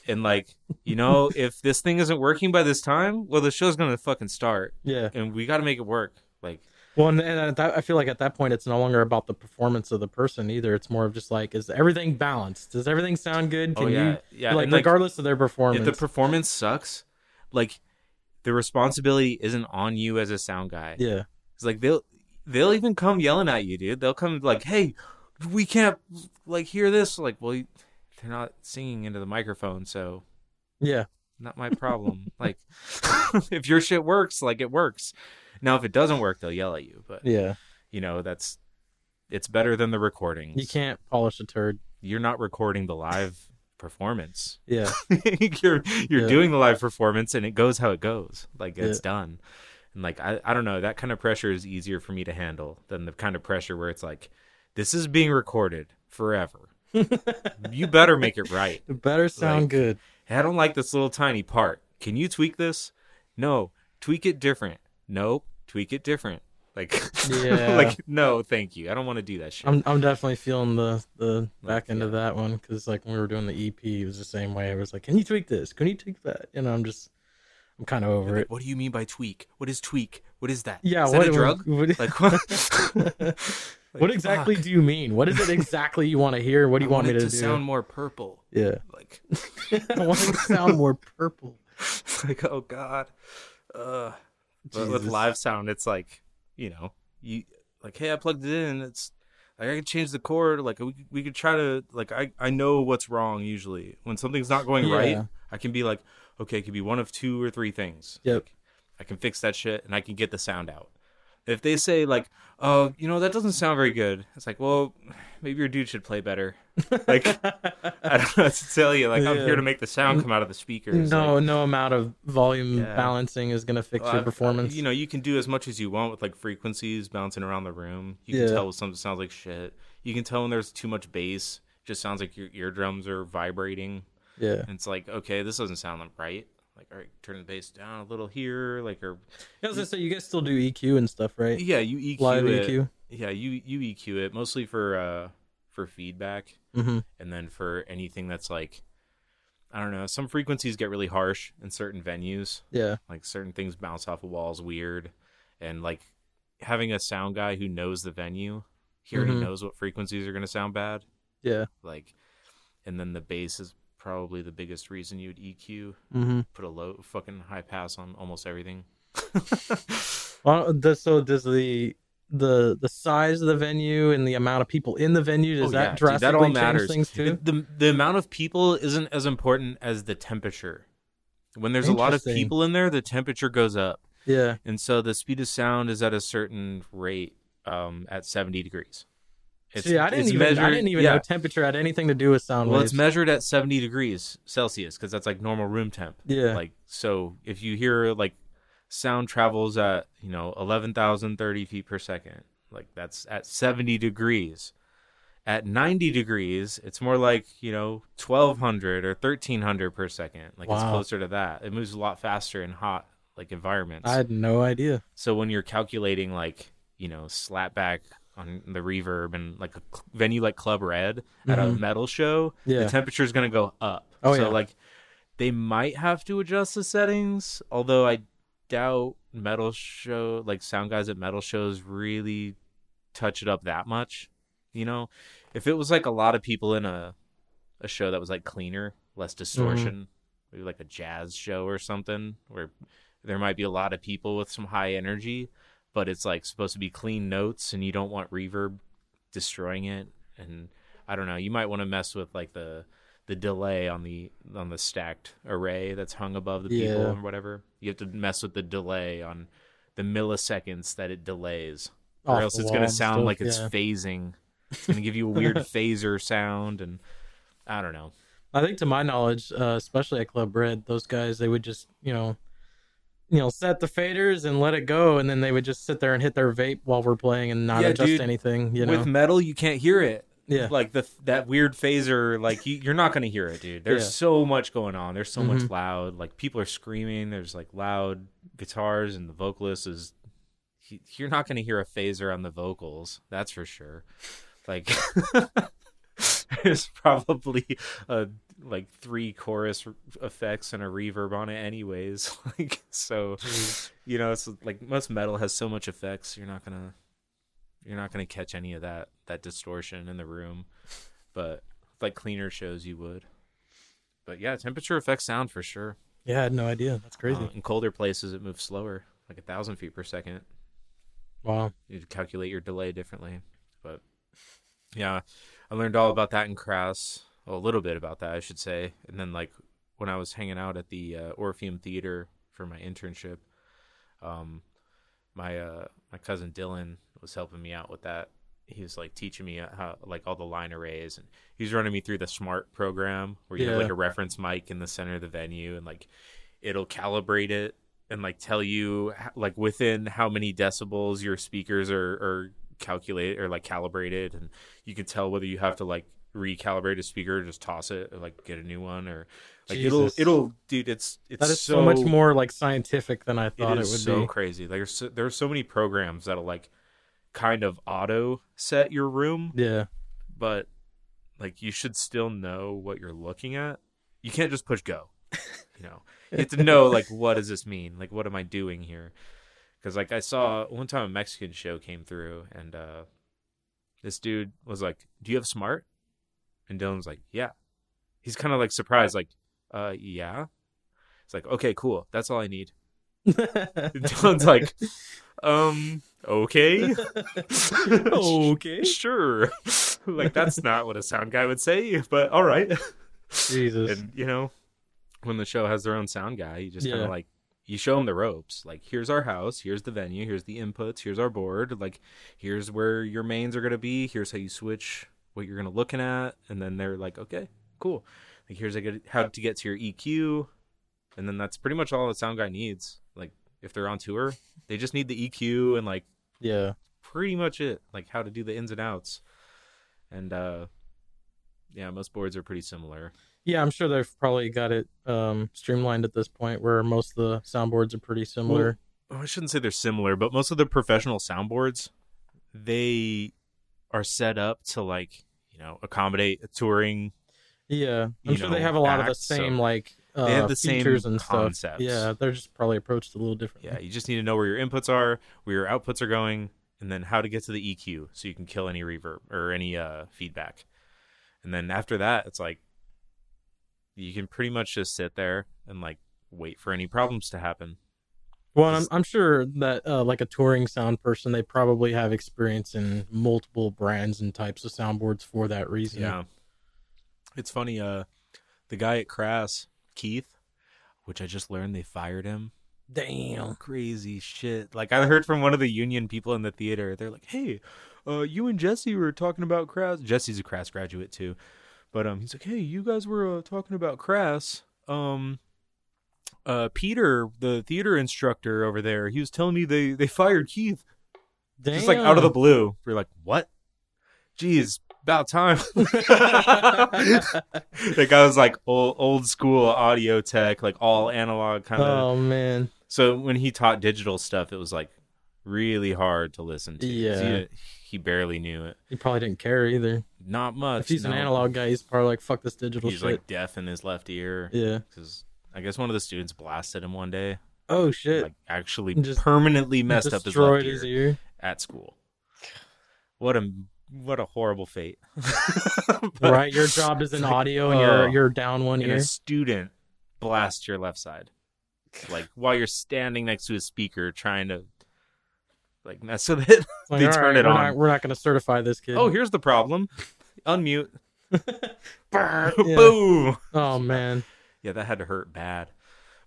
Speaker 1: And like, you know, if this thing isn't working by this time, well the show's gonna fucking start.
Speaker 2: Yeah.
Speaker 1: And we gotta make it work. Like
Speaker 2: Well, and, and at that, I feel like at that point, it's no longer about the performance of the person either. It's more of just like, is everything balanced? Does everything sound good? Oh, Can
Speaker 1: oh yeah.
Speaker 2: you
Speaker 1: yeah.
Speaker 2: like
Speaker 1: and, like,
Speaker 2: regardless of their performance?
Speaker 1: if the performance sucks, like the responsibility isn't on you as a sound guy.
Speaker 2: yeah,
Speaker 1: It's like they'll they'll even come yelling at you, dude. They'll come like, "Hey, we can't like hear this." Like, well, you, they're not singing into the microphone, so
Speaker 2: yeah,
Speaker 1: not my problem. like, if your shit works, like it works. Now, if it doesn't work, they'll yell at you. But
Speaker 2: yeah.
Speaker 1: you know, that's it's better than the recording.
Speaker 2: You can't polish a turd.
Speaker 1: You're not recording the live performance.
Speaker 2: Yeah,
Speaker 1: you're you're
Speaker 2: Yeah.
Speaker 1: doing the live performance and it goes how it goes like it's
Speaker 2: Yeah.
Speaker 1: done and like I, I don't know that kind of pressure is easier for me to handle than the kind of pressure where it's like this is being recorded forever you better make it right
Speaker 2: it better sound
Speaker 1: Like-
Speaker 2: good.
Speaker 1: i don't like this little tiny part can you tweak this no tweak it different Nope. tweak it different like
Speaker 2: Yeah.
Speaker 1: like no thank you i don't want to do that shit
Speaker 2: I'm I'm definitely feeling the the back end of that one because like when we were doing the EP, it was the same way. It was like, can you tweak this? Can you tweak that? You know, I'm just I'm kind of over
Speaker 1: Like,
Speaker 2: it.
Speaker 1: what do you mean by tweak what is tweak what is that
Speaker 2: Yeah,
Speaker 1: is
Speaker 2: what
Speaker 1: that a drug
Speaker 2: What,
Speaker 1: like what
Speaker 2: what exactly do you mean? What is it exactly you want to hear? What do you
Speaker 1: I
Speaker 2: want me
Speaker 1: it
Speaker 2: to,
Speaker 1: to
Speaker 2: do?
Speaker 1: sound more purple.
Speaker 2: yeah,
Speaker 1: Like,
Speaker 2: I want it to sound more purple.
Speaker 1: it's like oh god. Uh, but with live sound, it's like you know, you like, hey, I plugged it in. It's like I can change the chord. Like we we could try to like I I know what's wrong usually when something's not going right. I can be like, okay, it could be one of two or three things.
Speaker 2: Yep.
Speaker 1: Like, I can fix that shit and I can get the sound out. If they say like, oh, you know, that doesn't sound very good, it's like, well, maybe your dude should play better. Like, I don't know what to tell you. Like, I'm here to make the sound come out of the speakers.
Speaker 2: no,
Speaker 1: Like,
Speaker 2: no amount of volume
Speaker 1: Yeah.
Speaker 2: balancing is gonna fix
Speaker 1: well,
Speaker 2: your
Speaker 1: I've-
Speaker 2: performance.
Speaker 1: You know, you can do as much as you want with like frequencies bouncing around the room. You
Speaker 2: Yeah.
Speaker 1: can tell when something sounds like shit. You can tell when there's too much bass. Just sounds like your eardrums are vibrating.
Speaker 2: Yeah,
Speaker 1: And it's like, okay, this doesn't sound right. Like, all right, turn the bass down a little here. Like, or
Speaker 2: I was gonna say you guys still do EQ and stuff, right?
Speaker 1: yeah, you EQ
Speaker 2: Live
Speaker 1: it.
Speaker 2: EQ.
Speaker 1: Yeah, you you EQ it mostly for uh for feedback,
Speaker 2: Mm-hmm.
Speaker 1: and then for anything that's like, I don't know. Some frequencies get really harsh in certain venues.
Speaker 2: Yeah,
Speaker 1: like certain things bounce off of walls weird and like having a sound guy who knows the venue he already
Speaker 2: Mhm.
Speaker 1: knows what frequencies are going to sound bad
Speaker 2: yeah.
Speaker 1: like and then the bass is probably the biggest reason you'd eq
Speaker 2: Mm-hmm.
Speaker 1: put a low fucking high pass on almost everything.
Speaker 2: Well, does, so does the the the size of the venue and the amount of people in the venue does
Speaker 1: Oh,
Speaker 2: that
Speaker 1: yeah, dude,
Speaker 2: drastically
Speaker 1: that all
Speaker 2: change things too?
Speaker 1: the, the amount of people isn't as important as the temperature. When there's a lot of people in there the temperature goes up.
Speaker 2: Yeah,
Speaker 1: and so the speed of sound is at a certain rate um, at 70 degrees. It's,
Speaker 2: See, I didn't even I didn't even
Speaker 1: yeah.
Speaker 2: know temperature had anything to do with sound
Speaker 1: Well,
Speaker 2: waves.
Speaker 1: it's measured at 70 degrees Celsius because that's like normal room temp.
Speaker 2: yeah.
Speaker 1: Like so, if you hear like sound travels at you know 11,030 feet per second, like that's at 70 degrees. At 90 degrees, it's more like you know 1200 or 1300 per second. Like it's closer to that. It moves a lot faster in hot like environments.
Speaker 2: I had no idea.
Speaker 1: So when you're calculating like you know slapback on the reverb and like a venue like Club Red at a
Speaker 2: Mhm.
Speaker 1: metal show,
Speaker 2: Yeah.
Speaker 1: the temperature is going to go up.
Speaker 2: Oh,
Speaker 1: so
Speaker 2: yeah.
Speaker 1: like they might have to adjust the settings, although I doubt metal show like sound guys at metal shows really touch it up that much. You know, if it was like a lot of people in a a show that was like cleaner, less distortion, maybe like a jazz show or something where there might be a lot of people with some high energy, but it's like supposed to be clean notes and you don't want reverb destroying it and I don't know, you might want to mess with like the the delay on the on the stacked array that's hung above the people
Speaker 2: Yeah.
Speaker 1: or whatever. You have to mess with the delay on the milliseconds that it delays. Or else it's gonna sound
Speaker 2: stuff,
Speaker 1: like it's
Speaker 2: yeah.
Speaker 1: phasing. It's gonna give you a weird phaser sound and I don't know.
Speaker 2: I think to my knowledge, uh, especially at Club Red, those guys they would just you know, you know, set the faders and let it go, and then they would just sit there and hit their vape while we're playing and not
Speaker 1: Yeah,
Speaker 2: adjust
Speaker 1: dude.
Speaker 2: anything. You know,
Speaker 1: With metal you can't hear it.
Speaker 2: yeah,
Speaker 1: like the that weird phaser like you, you're not going to hear it dude there's
Speaker 2: Yeah.
Speaker 1: so much going on there's so much
Speaker 2: Mhm.
Speaker 1: loud like people are screaming there's like loud guitars and the vocalist is he, you're not going to hear a phaser on the vocals that's for sure like there's probably uh like three chorus effects and a reverb on it anyways. Like so you know it's like most metal has so much effects you're not gonna you're not gonna catch any of that that distortion in the room. But like cleaner shows you would. But yeah temperature affects sound for sure.
Speaker 2: Yeah, I had no idea. That's crazy.
Speaker 1: Uh, in colder places it moves slower like a thousand feet per second.
Speaker 2: Wow.
Speaker 1: you calculate your delay differently. But yeah i learned all about that in CRAS a little bit about that i should say. And then like when i was hanging out at the uh, orpheum theater for my internship um my uh my cousin dylan was helping me out with that. He was like teaching me how like all the line arrays. And he was running me through the Smaart program where you have like a reference mic in the center of the venue. And like it'll calibrate it and like tell you like within how many decibels your speakers are are calculated or like calibrated. And you can tell whether you have to like recalibrate a speaker just toss it or like get a new one or like
Speaker 2: Jesus.
Speaker 1: it'll it'll dude it's it's
Speaker 2: That is so, much more like scientific than I thought
Speaker 1: it
Speaker 2: it,
Speaker 1: is
Speaker 2: would
Speaker 1: so
Speaker 2: be.
Speaker 1: So crazy like there's so, there's so many programs that'll like kind of auto set your room
Speaker 2: Yeah,
Speaker 1: but like you should still know what you're looking at. You can't just push go. You know, you have to know like what does this mean? Like what am I doing here? Because like I saw one time a Mexican show came through and uh this dude was like, "Do you have Smaart?" And Dylan's like, "Yeah." He's kind of like surprised, like, "Uh, yeah." It's like, "Okay, cool. That's all I need." Dylan's like, "Um, okay."
Speaker 2: okay.
Speaker 1: sure. like that's not what a sound guy would say, but all right.
Speaker 2: Jesus.
Speaker 1: and you know, when the show has their own sound guy, you just kind of like you show them the ropes. Like here's our house, here's the venue, here's the inputs, here's our board. Like here's where your mains are gonna be. Here's how you switch what you're gonna looking at, and then they're like, okay, cool. Like here's a good how to get to your EQ, and then that's pretty much all the sound guy needs. Like if they're on tour, they just need the EQ and like
Speaker 2: yeah.
Speaker 1: pretty much it like how to do the ins and outs and uh yeah most boards are pretty similar
Speaker 2: Yeah, I'm sure they've probably got it um, streamlined at this point where most of the soundboards are pretty similar.
Speaker 1: oh, i shouldn't say they're similar but most of the professional soundboards they are set up to like you know accommodate a touring
Speaker 2: yeah, I'm sure they have a lot of the
Speaker 1: act, so
Speaker 2: same like uh,
Speaker 1: they have the same
Speaker 2: features and stuff. Yeah, they're just probably approached a little differently.
Speaker 1: yeah you just need to know where your inputs are where your outputs are going and then how to get to the eq so you can kill any reverb or any uh feedback and then after that it's like you can pretty much just sit there and like wait for any problems to happen
Speaker 2: Well, I'm, I'm sure that uh, like a touring sound person, they probably have experience in multiple brands and types of soundboards for that reason.
Speaker 1: Yeah. It's funny, uh the guy at CRAS, Keith, which I just learned they fired him
Speaker 2: Damn.
Speaker 1: crazy shit. Like I heard from one of the union people in the theater. They're like, "Hey, uh, you and Jesse were talking about CRAS. Jesse's a CRAS graduate too, but um, he's like, "Hey, you guys were uh, talking about CRAS. Um, uh, Peter, the theater instructor over there, he was telling me they they fired Keith
Speaker 2: Damn.
Speaker 1: just like out of the blue. We're like, what? Jeez, about time. the guy was like old, old school audio tech, like all analog kind of.
Speaker 2: Oh man.
Speaker 1: So when he taught digital stuff, it was like really hard to listen to.
Speaker 2: Yeah.
Speaker 1: He, he barely knew it.
Speaker 2: He probably didn't care either.
Speaker 1: Not much.
Speaker 2: If he's an analog guy, he's probably like, "Fuck this digital
Speaker 1: He's
Speaker 2: shit."
Speaker 1: like deaf in his left ear.
Speaker 2: yeah.
Speaker 1: Because I guess one of the students blasted him one day.
Speaker 2: Oh shit.
Speaker 1: Like actually
Speaker 2: Just
Speaker 1: permanently messed up his left ear.
Speaker 2: his ear.
Speaker 1: at school. What a what a horrible fate.
Speaker 2: Right. Your job is in
Speaker 1: like,
Speaker 2: audio, and
Speaker 1: oh,
Speaker 2: you're you're down one
Speaker 1: and
Speaker 2: ear.
Speaker 1: a student blasts your left side, like while you're standing next to a speaker trying to like mess with it.
Speaker 2: Like,
Speaker 1: they turn
Speaker 2: right,
Speaker 1: it
Speaker 2: we're
Speaker 1: on.
Speaker 2: Not, we're not going to certify this kid.
Speaker 1: oh, here's the problem. Unmute. Boom.
Speaker 2: Oh man.
Speaker 1: Yeah, that had to hurt bad.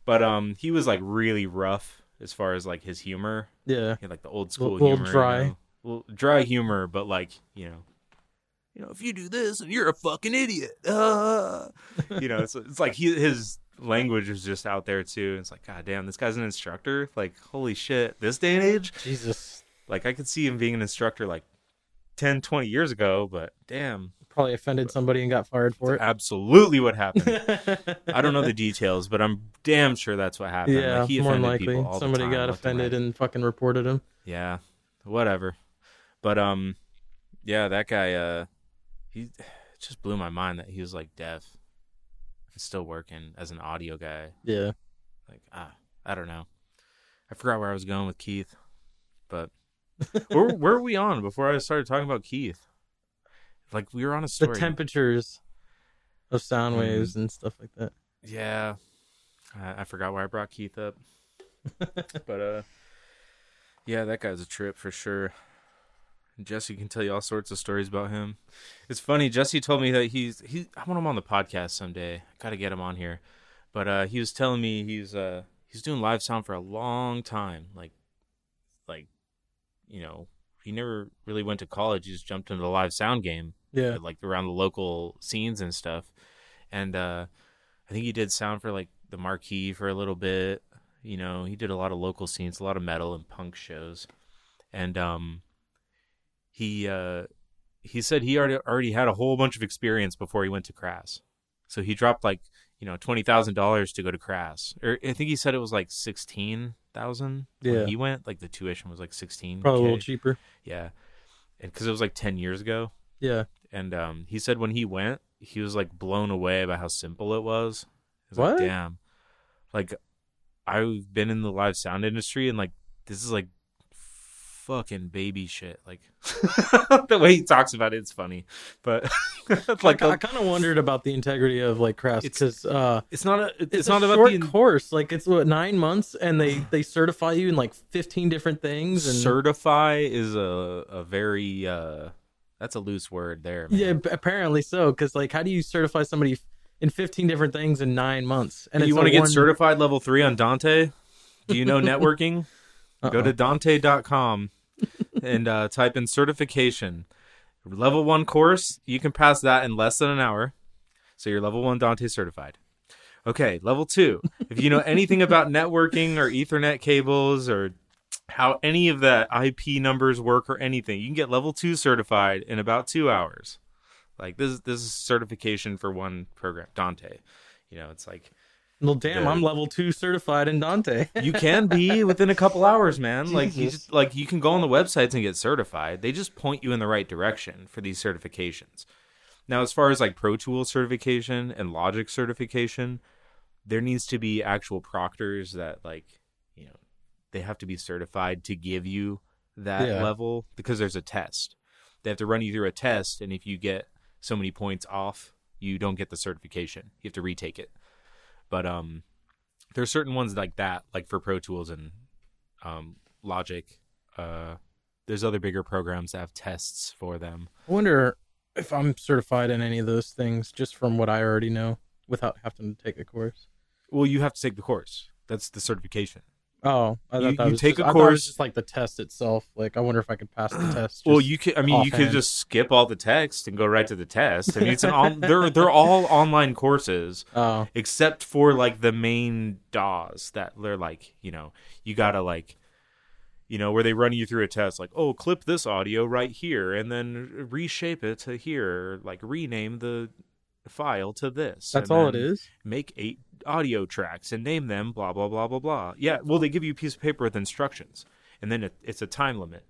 Speaker 1: But um, he was like really rough as far as like his humor.
Speaker 2: Yeah.
Speaker 1: Had like the old school
Speaker 2: Little
Speaker 1: humor, you
Speaker 2: dry.
Speaker 1: know? Well, dry humor, but like you know, you know, if you do this, and you're a fucking idiot. Uh. you know, it's it's like he his language is just out there too. It's like, god damn, this guy's an instructor. Like, holy shit, this day and age.
Speaker 2: Jesus.
Speaker 1: Like, I could see him being an instructor like 10, 20 years ago, but damn,
Speaker 2: Probably offended somebody and got fired for it.
Speaker 1: absolutely what happened. I don't know the details, but I'm damn sure that's what happened.
Speaker 2: yeah,
Speaker 1: like, he
Speaker 2: more than
Speaker 1: offended
Speaker 2: likely somebody got offended and fucking reported him.
Speaker 1: Yeah, whatever. But um, yeah, that guy uh, he just blew my mind that he was like deaf, and still working as an audio guy.
Speaker 2: Yeah.
Speaker 1: Like ah, I don't know. I forgot where I was going with Keith, but where where were we on before I started talking about Keith? Like we were on a story.
Speaker 2: The temperatures of sound
Speaker 1: Mhm.
Speaker 2: waves and stuff like that.
Speaker 1: Yeah, I, I forgot why I brought Keith up, but uh, yeah, that guy's a trip for sure. Jesse can tell you all sorts of stories about him. It's funny. Jesse told me that he's he. I want him on the podcast someday. I Got to get him on here. But uh, he was telling me he's uh he's doing live sound for a long time. Like, like, you know, he never really went to college. He just jumped into the live sound game
Speaker 2: Yeah.
Speaker 1: like around the local scenes and stuff. And uh I think he did sound for like the Marquee for a little bit. You know, he did a lot of local scenes, a lot of metal and punk shows. And um he uh he said he already already had a whole bunch of experience before he went to CRAS. So he dropped like, you know, twenty thousand dollars to go to CRAS. Or I think he said it was like sixteen thousand
Speaker 2: Yeah.
Speaker 1: when he went. Like the tuition was like sixteen.
Speaker 2: Probably a little cheaper.
Speaker 1: Yeah. And because it was like ten years ago
Speaker 2: Yeah.
Speaker 1: and um, he said when he went, he was like blown away by how simple it was. He was
Speaker 2: What?
Speaker 1: Like, Damn, like I've been in the live sound industry, and like this is like fucking baby shit. Like the way he talks about it, it's funny, but like
Speaker 2: Like I kind of wondered about the integrity of like CRAS
Speaker 1: It's-
Speaker 2: because uh,
Speaker 1: it's not a it's,
Speaker 2: it's,
Speaker 1: not
Speaker 2: a
Speaker 1: about
Speaker 2: short
Speaker 1: the
Speaker 2: course. Like it's what nine months, and they they certify you in like fifteen different things. And
Speaker 1: certify is a a very uh that's a loose word there. Man.
Speaker 2: yeah, apparently so. Because like, how do you certify somebody in fifteen different things in nine months?
Speaker 1: And
Speaker 2: it's
Speaker 1: you want to get
Speaker 2: one-
Speaker 1: certified level three on Dante? Do you know networking? Go to Dante.com and uh, type in certification. Level one course, you can pass that in less than an hour. So you're level one Dante certified. Okay, level two. If you know anything about networking or Ethernet cables or how any of the IP numbers work or anything, you can get level two certified in about two hours. Like this, this is certification for one program, Dante. You know, it's like
Speaker 2: Well, damn,
Speaker 1: the-
Speaker 2: I'm level two certified in Dante.
Speaker 1: you can be within a couple hours, man. Like you just like you can go on the websites and get certified. They just point you in the right direction for these certifications. Now, as far as like Pro Tools certification and Logic certification, there needs to be actual proctors that like, you know, they have to be certified to give you that
Speaker 2: Yeah.
Speaker 1: level because there's a test. They have to run you through a test and if you get so many points off, you don't get the certification. You have to retake it. But um there's certain ones like that, like for Pro Tools and um, Logic. Uh, there's other bigger programs that have tests for them.
Speaker 2: I wonder if I'm certified in any of those things just from what I already know without having to take a course.
Speaker 1: Well, you have to take the course. That's the certification.
Speaker 2: Oh, I
Speaker 1: You-
Speaker 2: thought
Speaker 1: you take
Speaker 2: just,
Speaker 1: a course-
Speaker 2: just like the test itself. Like, I wonder if I could pass the test.
Speaker 1: well, you could. I mean, you could just skip all the text and go right to the test. I mean, it's an on, they're they're all online courses
Speaker 2: Oh,
Speaker 1: except for like the main DAWs that they're like, you know, you gotta like, you know, where they run you through a test, like, oh, clip this audio right here and then reshape it to here, like rename the file to this.
Speaker 2: that's all it is.
Speaker 1: Make eight audio tracks and name them, blah blah blah blah blah. Yeah, well, they give you a piece of paper with instructions, and then it, it's a time limit.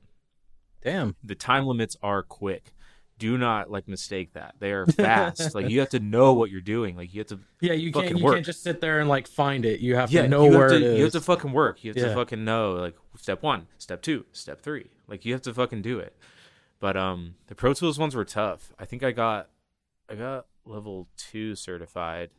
Speaker 2: Damn.
Speaker 1: The time limits are quick. Do not like mistake that. They are fast. like you have to know what you're doing. Like you have to
Speaker 2: Yeah, you can't. You
Speaker 1: work.
Speaker 2: can't just sit there and like find it. You have
Speaker 1: yeah,
Speaker 2: to know
Speaker 1: you
Speaker 2: where
Speaker 1: to,
Speaker 2: it is.
Speaker 1: You have to fucking work. You have
Speaker 2: Yeah.
Speaker 1: to fucking know like step one, step two, step three. Like you have to fucking do it. But um, the Pro Tools ones were tough. I think I got, I got level two certified,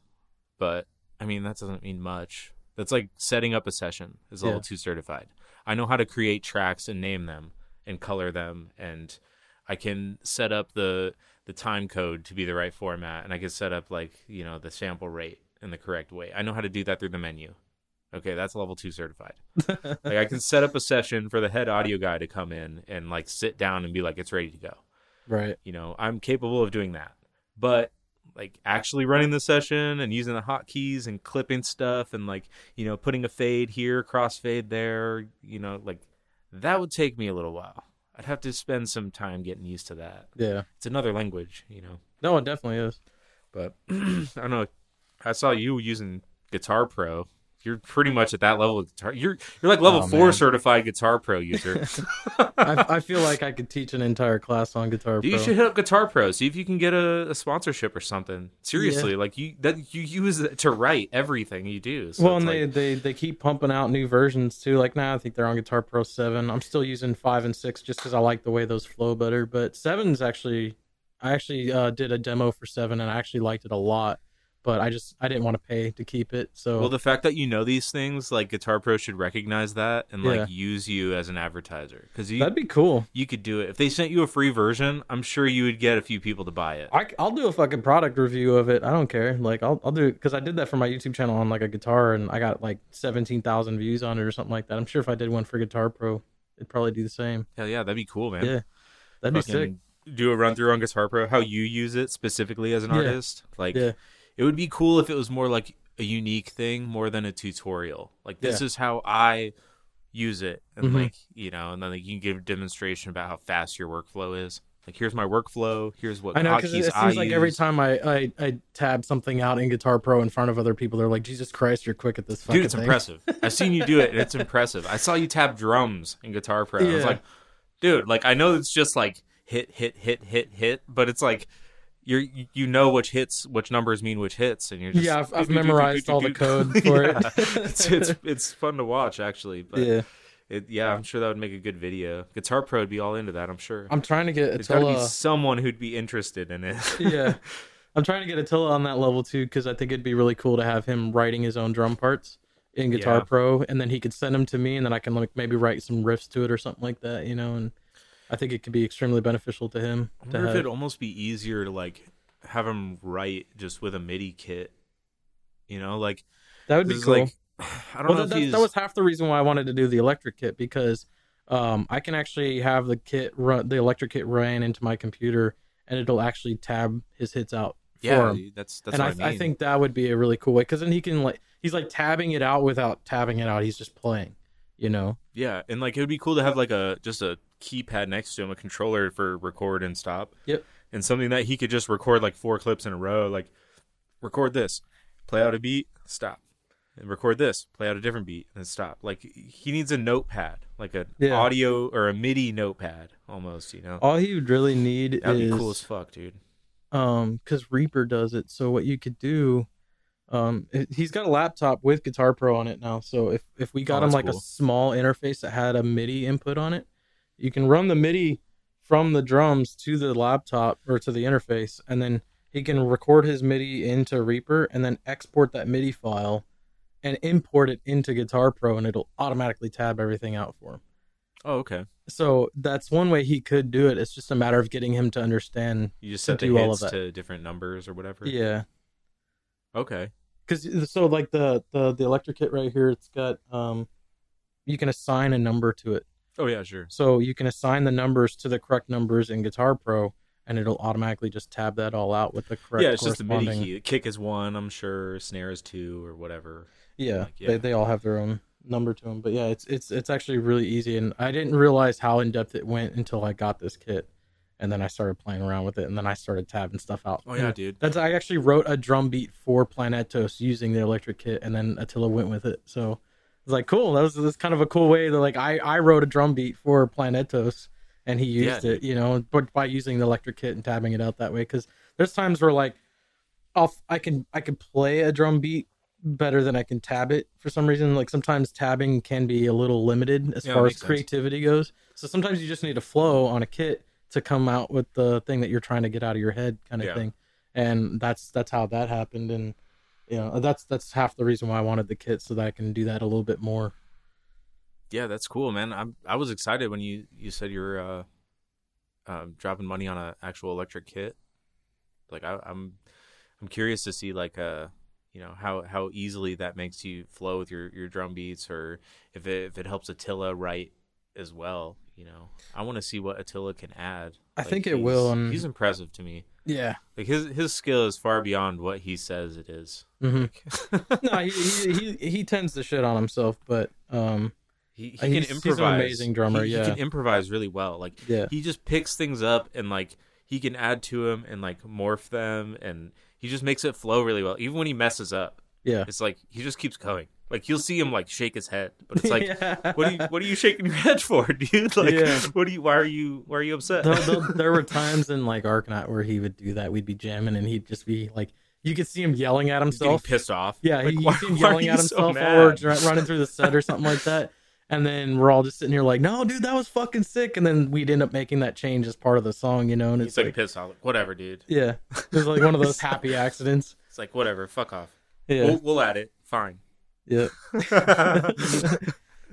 Speaker 1: but I mean that doesn't mean much. That's like setting up a session is level
Speaker 2: Yeah.
Speaker 1: two certified. I know how to create tracks and name them and color them, and I can set up the the time code to be the right format, and I can set up like you know the sample rate in the correct way. I know how to do that through the menu. Okay, that's level two certified. like I can set up a session for the head audio guy to come in and like sit down and be like, it's ready to go.
Speaker 2: right.
Speaker 1: You know, I'm capable of doing that. But like actually running the session and using the hotkeys and clipping stuff and like, you know, putting a fade here, crossfade there, you know, like that would take me a little while. I'd have to spend some time getting used to that.
Speaker 2: Yeah.
Speaker 1: It's another language, you know.
Speaker 2: No, it definitely is.
Speaker 1: But I don't know. I saw you using Guitar Pro. You're pretty much at that level of guitar. You're you're like level
Speaker 2: Oh,
Speaker 1: four
Speaker 2: man.
Speaker 1: certified Guitar Pro user.
Speaker 2: I, I feel like I could teach an entire class on Guitar
Speaker 1: Dude,
Speaker 2: Pro.
Speaker 1: you should hit up Guitar Pro. See if you can get a, a sponsorship or something. Seriously, like you that you use it to write everything you do. So
Speaker 2: well, and they,
Speaker 1: like-
Speaker 2: they they keep pumping out new versions too. Like now, I think they're on Guitar Pro Seven. I'm still using five and six just because I like the way those flow better. But seven's actually, I actually uh, did a demo for seven and I actually liked it a lot. But I just I didn't want to pay to keep it. So
Speaker 1: well, the fact that you know these things, like Guitar Pro, should recognize that and like
Speaker 2: Yeah.
Speaker 1: use you as an advertiser because
Speaker 2: that'd be cool.
Speaker 1: you could do it. If they sent you a free version, I'm sure you would get a few people to buy it.
Speaker 2: I, will do a fucking product review of it. I don't care. Like I'll I'll do it because I did that for my YouTube channel on like a guitar and I got like seventeen thousand views on it or something like that. I'm sure if I did one for Guitar Pro, it'd probably do the same.
Speaker 1: Hell yeah, that'd be cool, man.
Speaker 2: Yeah, that'd be sick.
Speaker 1: Fucking Do a run through on Guitar Pro, how you use it specifically as an
Speaker 2: Yeah.
Speaker 1: artist. Like,
Speaker 2: Yeah.
Speaker 1: It would be cool if it was more like a unique thing more than a tutorial. Like, this
Speaker 2: Yeah.
Speaker 1: is how I use it, and
Speaker 2: Mhm.
Speaker 1: like you know, and then like, you can give a demonstration about how fast your workflow is. Like, here's my workflow. Here's what
Speaker 2: I know because it
Speaker 1: I
Speaker 2: seems like every time I, I I tab something out in Guitar Pro in front of other people, they're like, "Jesus Christ, you're quick at this
Speaker 1: Dude, it's
Speaker 2: thing."
Speaker 1: impressive. I've seen you do it, and it's impressive. I saw you tap drums in Guitar Pro. I was like, dude, like I know it's just like hit, hit, hit, hit, hit, but it's like you're you- you know which hits, which numbers mean which hits, and you're just
Speaker 2: Yeah, I've- I've memorized all the code for it.
Speaker 1: It's it's it's fun to watch actually, but
Speaker 2: Yeah,
Speaker 1: it, yeah, I'm sure that would make a good video. Guitar Pro would be all into that. I'm sure.
Speaker 2: I'm trying to get
Speaker 1: There's got to be someone who'd be interested in it.
Speaker 2: yeah, I'm trying to get Attila on that level too because I think it'd be really cool to have him writing his own drum parts in Guitar
Speaker 1: Yeah.
Speaker 2: Pro, and then he could send them to me, and then I can like maybe write some riffs to it or something like that, you know. And I think it could be extremely beneficial to him.
Speaker 1: I
Speaker 2: To
Speaker 1: wonder if
Speaker 2: have.
Speaker 1: it'd almost be easier to like have him write just with a MIDI kit. You know, like
Speaker 2: That would be cool.
Speaker 1: Like, I don't
Speaker 2: well,
Speaker 1: know
Speaker 2: that,
Speaker 1: if
Speaker 2: that, was half the reason why I wanted to do the electric kit because um, I can actually have the kit run the electric kit ran into my computer and it'll actually tab his hits out for
Speaker 1: yeah, that's that's
Speaker 2: and I,
Speaker 1: what I, mean.
Speaker 2: I think that would be a really cool way because then he can like he's like tabbing it out without tabbing it out. He's just playing, you know.
Speaker 1: yeah, and like it would be cool to have like a just a keypad next to him, a controller for record and stop.
Speaker 2: Yep.
Speaker 1: And something that he could just record like four clips in a row, like record this, play out a beat, stop, and record this, play out a different beat, and stop. Like he needs a notepad, like a
Speaker 2: Yeah.
Speaker 1: audio or a MIDI notepad, almost. You know,
Speaker 2: All he would really need
Speaker 1: that'd
Speaker 2: is
Speaker 1: be cool as fuck, dude.
Speaker 2: um because Reaper does it. So what you could do, um, it- he's got a laptop with Guitar Pro on it now. So if if we got
Speaker 1: Oh,
Speaker 2: him like
Speaker 1: cool.
Speaker 2: a small interface that had a MIDI input on it, you can run the MIDI from the drums to the laptop or to the interface, and then he can record his MIDI into Reaper and then export that MIDI file and import it into Guitar Pro, and it'll automatically tab everything out for him.
Speaker 1: Oh, okay.
Speaker 2: So that's one way he could do it. It's just a matter of getting him to understand.
Speaker 1: You just
Speaker 2: To
Speaker 1: set the hits to different numbers or whatever.
Speaker 2: Yeah.
Speaker 1: Okay.
Speaker 2: because so like the the the electric kit right here it's got um you can assign a number to it.
Speaker 1: Oh yeah, sure.
Speaker 2: So you can assign the numbers to the correct numbers in Guitar Pro, and it'll automatically just tab that all out with the correct.
Speaker 1: yeah, it's just the MIDI key. Kick is one, I'm sure. Snare is two, or whatever.
Speaker 2: Yeah,
Speaker 1: Like, yeah.
Speaker 2: They, they all have their own number to them. But yeah, it's it's it's actually really easy, and I didn't realize how in depth it went until I got this kit, and then I started playing around with it, and then I started tabbing stuff out.
Speaker 1: Oh yeah, dude.
Speaker 2: That's I actually wrote a drum beat for Planetos using the electric kit, and then Attila went with it. So was like cool. That was, that was kind of a cool way that like I I wrote a drum beat for Planetos, and he
Speaker 1: Yeah,
Speaker 2: used it, you know, but by using the electric kit and tabbing it out that way. Because there's times where like I'll I can I can play a drum beat better than I can tab it for some reason. Like sometimes tabbing can be a little limited as
Speaker 1: Yeah,
Speaker 2: far as
Speaker 1: makes sense.
Speaker 2: creativity goes. So sometimes you just need a flow on a kit to come out with the thing that you're trying to get out of your head kind of
Speaker 1: Yeah.
Speaker 2: thing. And that's that's how that happened and you know, that's that's half the reason why I wanted the kit so that I can do that a little bit more.
Speaker 1: Yeah, that's cool, man. I'm I was excited when you you said you're uh, um, dropping money on an actual electric kit. Like I, I'm I'm curious to see like uh you know how how easily that makes you flow with your your drum beats, or if it if it helps Attila write as well. You know, I want to see what Attila can add.
Speaker 2: I
Speaker 1: Like,
Speaker 2: think it will, and-
Speaker 1: he's impressive to me.
Speaker 2: Yeah.
Speaker 1: Like his his skill is far beyond what he says it is.
Speaker 2: hmm no, he, he he he tends to shit on himself, but um
Speaker 1: he, he
Speaker 2: Uh,
Speaker 1: can
Speaker 2: he's- he's an
Speaker 1: improvise.
Speaker 2: amazing drummer,
Speaker 1: He,
Speaker 2: yeah.
Speaker 1: he can improvise really well. Like
Speaker 2: yeah.
Speaker 1: he just picks things up and like he can add to them and like morph them and he just makes it flow really well. Even when he messes up,
Speaker 2: Yeah.
Speaker 1: it's like he just keeps going. Like you'll see him like shake his head, but it's like.
Speaker 2: Yeah.
Speaker 1: What are you What are you shaking your head for, dude? Like,
Speaker 2: Yeah.
Speaker 1: what are you? Why are you Why are you upset?
Speaker 2: Though there were times in like Arcanaut where he would do that. We'd be jamming and he'd just be like, you could see him yelling at himself.
Speaker 1: pissed off.
Speaker 2: Yeah,
Speaker 1: Like,
Speaker 2: you see him yelling at
Speaker 1: so
Speaker 2: himself
Speaker 1: mad?
Speaker 2: or running through the set or something like that. And then we're all just sitting here like, no, dude, that was fucking sick. And then we'd end up making that change as part of the song, you know? And
Speaker 1: He's
Speaker 2: it's
Speaker 1: like,
Speaker 2: like,
Speaker 1: pissed off. Like, whatever, dude.
Speaker 2: yeah, it was like one of those happy accidents.
Speaker 1: It's like whatever. Fuck off.
Speaker 2: Yeah,
Speaker 1: We'll, we'll add it. Fine.
Speaker 2: Yeah,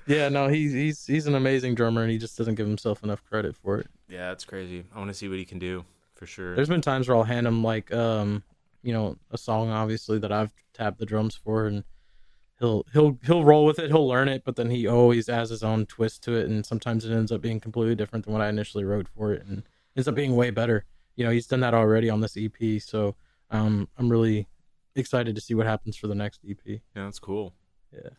Speaker 1: yeah.
Speaker 2: No, he's he's he's an amazing drummer, and he just doesn't give himself enough credit for it.
Speaker 1: Yeah, it's crazy. I want to see what he can do for sure.
Speaker 2: There's been times where I'll hand him like um, you know, a song obviously that I've tapped the drums for and he'll he'll he'll roll with it, he'll learn it, but then he always adds his own twist to it and sometimes it ends up being completely different than what I initially wrote for it and ends up being way better. You know, he's done that already on this EP, so um I'm really excited to see what happens for the next EP.
Speaker 1: Yeah, that's cool.
Speaker 2: Yeah.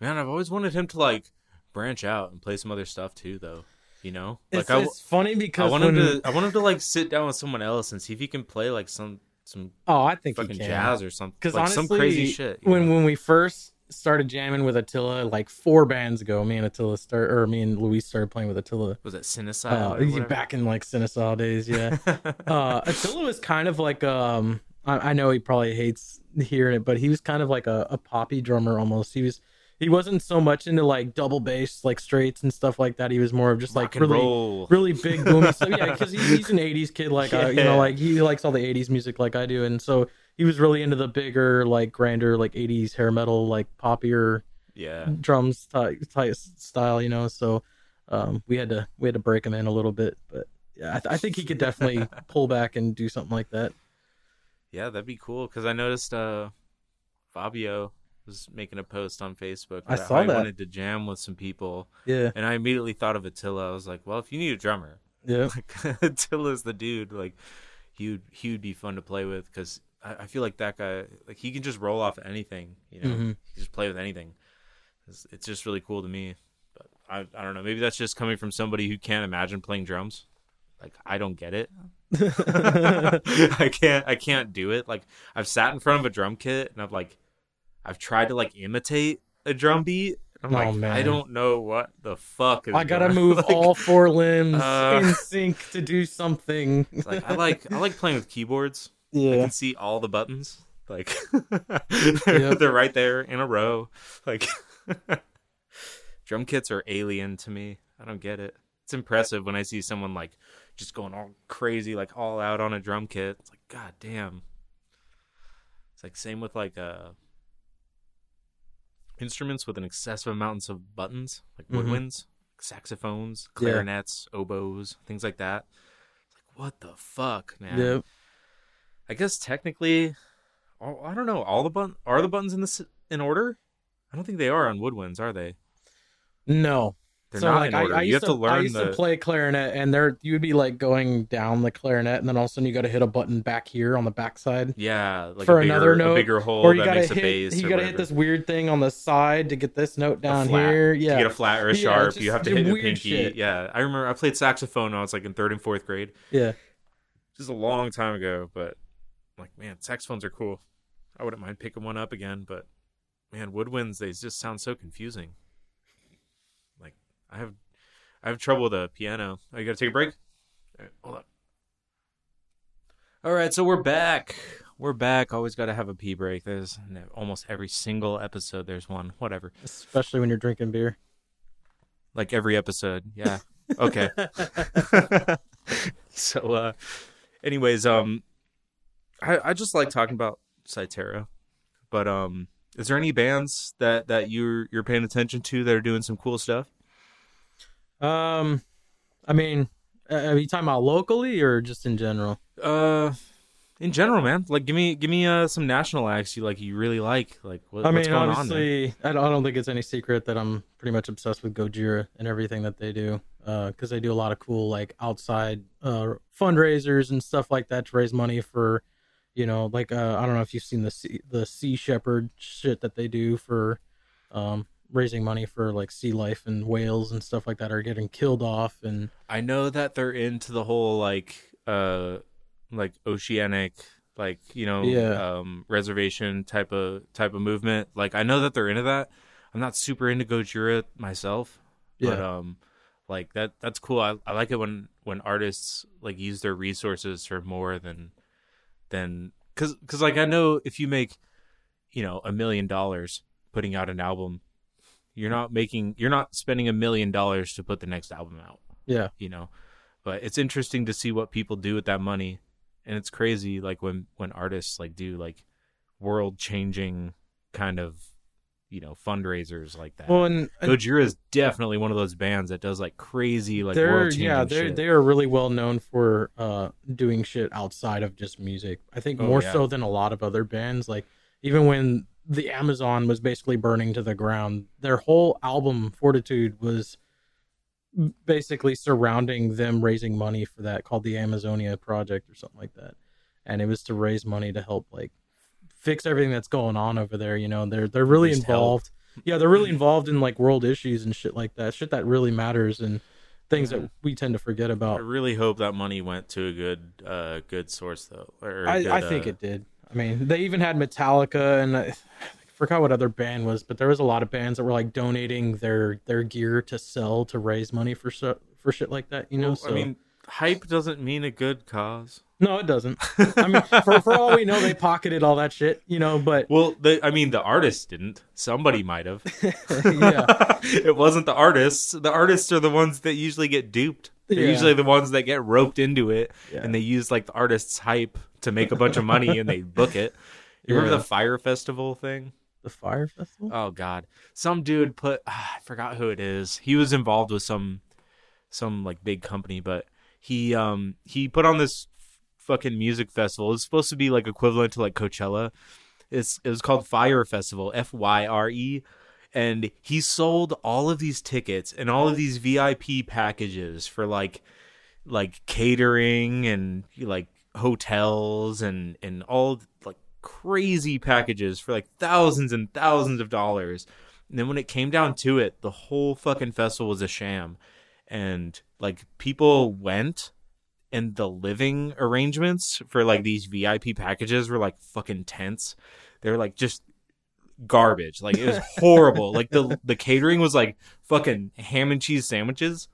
Speaker 1: Man, I've always wanted him to like branch out and play some other stuff too, though. You know, like
Speaker 2: It's,
Speaker 1: I,
Speaker 2: it's funny
Speaker 1: I
Speaker 2: because
Speaker 1: want him to, I want him to like sit down with someone else and see if he can play like some some
Speaker 2: Oh, I think he
Speaker 1: fucking
Speaker 2: can.
Speaker 1: jazz or something,
Speaker 2: Because
Speaker 1: like
Speaker 2: honestly,
Speaker 1: some crazy shit.
Speaker 2: when
Speaker 1: know?
Speaker 2: when we first started jamming with Attila, like four bands ago, me and Attila start or me and Luis started playing with Attila.
Speaker 1: was it Cinecile?
Speaker 2: Uh, back in like Cinecile days, yeah. uh, Attila was kind of like um, I, I know he probably hates hearing it, but he was kind of like a, a poppy drummer almost. He was he wasn't so much into like double bass, like straights and stuff like that. He was more of just
Speaker 1: Rock
Speaker 2: like really
Speaker 1: roll.
Speaker 2: really big boomy stuff. Yeah, because he's, he's an '80s kid, like I, you know, like he likes all the '80s music, like I do, and so he was really into the bigger, like grander, like '80s hair metal, like poppier
Speaker 1: yeah,
Speaker 2: drums type, type style, you know. So um, we had to we had to break him in a little bit, but yeah, I, th- I think he could definitely pull back and do something like that.
Speaker 1: Yeah, that'd be cool. Because I noticed uh, Fabio was making a post on Facebook.
Speaker 2: I saw
Speaker 1: he
Speaker 2: that.
Speaker 1: wanted to jam with some people,
Speaker 2: Yeah,
Speaker 1: and I immediately thought of Attila. I was like, well, if you need a drummer,
Speaker 2: yeah,
Speaker 1: like Attila's the dude. Like he would he would be fun to play with because I, I feel like that guy like he can just roll off anything. You know,
Speaker 2: Mhm.
Speaker 1: he can just play with anything. It's, it's just really cool to me. But I I don't know. Maybe that's just coming from somebody who can't imagine playing drums. Like I don't get it. I can't I can't do it. Like I've sat in front of a drum kit and I've like I've tried to like imitate a drum beat. I'm
Speaker 2: Oh,
Speaker 1: like
Speaker 2: man.
Speaker 1: I don't know what the fuck is
Speaker 2: I gotta
Speaker 1: going-
Speaker 2: move
Speaker 1: like,
Speaker 2: all four limbs
Speaker 1: Uh,
Speaker 2: in sync to do something.
Speaker 1: Like I like I like playing with keyboards. I
Speaker 2: yeah,
Speaker 1: can see all the buttons. Like they're,
Speaker 2: Yep.
Speaker 1: they're right there in a row. Like drum kits are alien to me. I don't get it. It's impressive when I see someone like just going all crazy, like all out on a drum kit. It's like, god damn. It's like same with like uh instruments with an excessive amounts of buttons, like
Speaker 2: Mhm.
Speaker 1: woodwinds, saxophones,
Speaker 2: Yeah.
Speaker 1: clarinets, oboes, things like that. It's like what the fuck, man?
Speaker 2: yeah.
Speaker 1: I guess technically, I don't know. All the button are the buttons in this in order. I don't think they are on woodwinds, are they?
Speaker 2: No.
Speaker 1: They're
Speaker 2: so
Speaker 1: not
Speaker 2: like
Speaker 1: in
Speaker 2: I,
Speaker 1: order.
Speaker 2: I
Speaker 1: you
Speaker 2: used
Speaker 1: have to learn
Speaker 2: I used
Speaker 1: the
Speaker 2: to play clarinet, and there you'd be like going down the clarinet, and then all of a sudden you got to hit a button back here on the backside,
Speaker 1: yeah, like
Speaker 2: for
Speaker 1: a bigger,
Speaker 2: another note,
Speaker 1: a bigger hole
Speaker 2: or you
Speaker 1: that
Speaker 2: gotta
Speaker 1: a
Speaker 2: hit
Speaker 1: bass.
Speaker 2: you got to hit this weird thing on the side to get this note down here.
Speaker 1: To
Speaker 2: Yeah,
Speaker 1: get a flat or a
Speaker 2: Yeah,
Speaker 1: sharp,
Speaker 2: it's
Speaker 1: you have to hit the pinky.
Speaker 2: shit.
Speaker 1: Yeah, I remember I played saxophone when I was like in third and fourth grade.
Speaker 2: yeah.
Speaker 1: Just a long time ago, but I'm like, man, saxophones are cool. I wouldn't mind picking one up again, but man, woodwinds they just sound so confusing. I have I have trouble with a piano. Oh, you gotta take a break? All right, hold on. All right, so we're back. We're back. Always got to have a pee break. There's almost every single episode. There's one. Whatever.
Speaker 2: Especially when you're drinking beer.
Speaker 1: Like every episode. Yeah. Okay. so uh anyways um i i just like talking about Cyterra. but um is there any bands that that you're you're paying attention to that are doing some cool stuff
Speaker 2: Um, I mean, uh, are you talking about locally or just in general?
Speaker 1: uh in general man like give me give me uh some national acts you like you really like like what,
Speaker 2: I
Speaker 1: what's
Speaker 2: mean,
Speaker 1: going on
Speaker 2: honestly, I don't, I don't think it's any secret that I'm pretty much obsessed with Gojira and everything that they do. Uh, Because they do a lot of cool, like outside uh, fundraisers and stuff like that to raise money for, you know, like uh, I don't know if you've seen the sea, the Sea Shepherd shit that they do for, um, raising money for like sea life and whales and stuff like that are getting killed off and
Speaker 1: I know that they're into the whole like uh like oceanic like you know
Speaker 2: Yeah.
Speaker 1: um reservation type of type of movement. Like I know that they're into that. I'm not super into Gojira myself, but um like that that's cool. I I like it when when artists like use their resources for more than than cuz cuz like I know if you make you know a million dollars putting out an album, you're not making you're not spending a million dollars to put the next album out.
Speaker 2: Yeah,
Speaker 1: you know but it's interesting to see what people do with that money. And it's crazy like when when artists like do like world changing kind of you know fundraisers like that.
Speaker 2: Well, and, and
Speaker 1: Gojira is definitely one of those bands that does like crazy like
Speaker 2: they're
Speaker 1: world changing
Speaker 2: yeah they're
Speaker 1: shit.
Speaker 2: they are really well known for uh doing shit outside of just music. I think
Speaker 1: Oh,
Speaker 2: more
Speaker 1: yeah.
Speaker 2: so than a lot of other bands. Like even when the amazon was basically burning to the ground their whole album fortitude was basically surrounding them raising money for that called the amazonia project or something like that and it was to raise money to help like fix everything that's going on over there you know they're they're really
Speaker 1: least help.
Speaker 2: involved yeah they're really involved in like world issues and shit like that shit that really matters and things
Speaker 1: Yeah.
Speaker 2: that we tend to forget about.
Speaker 1: I really hope that money went to a good uh good source though or
Speaker 2: I,
Speaker 1: good,
Speaker 2: I think
Speaker 1: uh,
Speaker 2: it did i mean they even had metallica and i forgot what other band was but there was a lot of bands that were like donating their their gear to sell to raise money for so, for shit like that you know
Speaker 1: well,
Speaker 2: so
Speaker 1: I mean hype doesn't mean a good cause.
Speaker 2: No it doesn't. I mean for, for all we know they pocketed all that shit you know but
Speaker 1: well the, I mean the artist didn't. Somebody might have.
Speaker 2: Yeah.
Speaker 1: It wasn't the artists. The artists are the ones that usually get duped. They're
Speaker 2: Yeah.
Speaker 1: usually the ones that get roped into it,
Speaker 2: Yeah.
Speaker 1: and they use like the artist's hype to make a bunch of money, and they book it. You remember the Fyre festival thing?
Speaker 2: the Fyre festival
Speaker 1: Oh God, some dude put ah, I forgot who it is. He was involved with some some like big company, but he um he put on this fucking music festival. It's supposed to be like equivalent to like Coachella. It's it was called Fyre Festival, F Y R E, and he sold all of these tickets and all of these VIP packages for like like catering and like hotels and and all like crazy packages for like thousands and thousands of dollars. And then when it came down to it, the whole fucking festival was a sham. And like people went and the living arrangements for like these VIP packages were like fucking tents. They were like just garbage. Like it was horrible. like the the catering was like fucking ham and cheese sandwiches.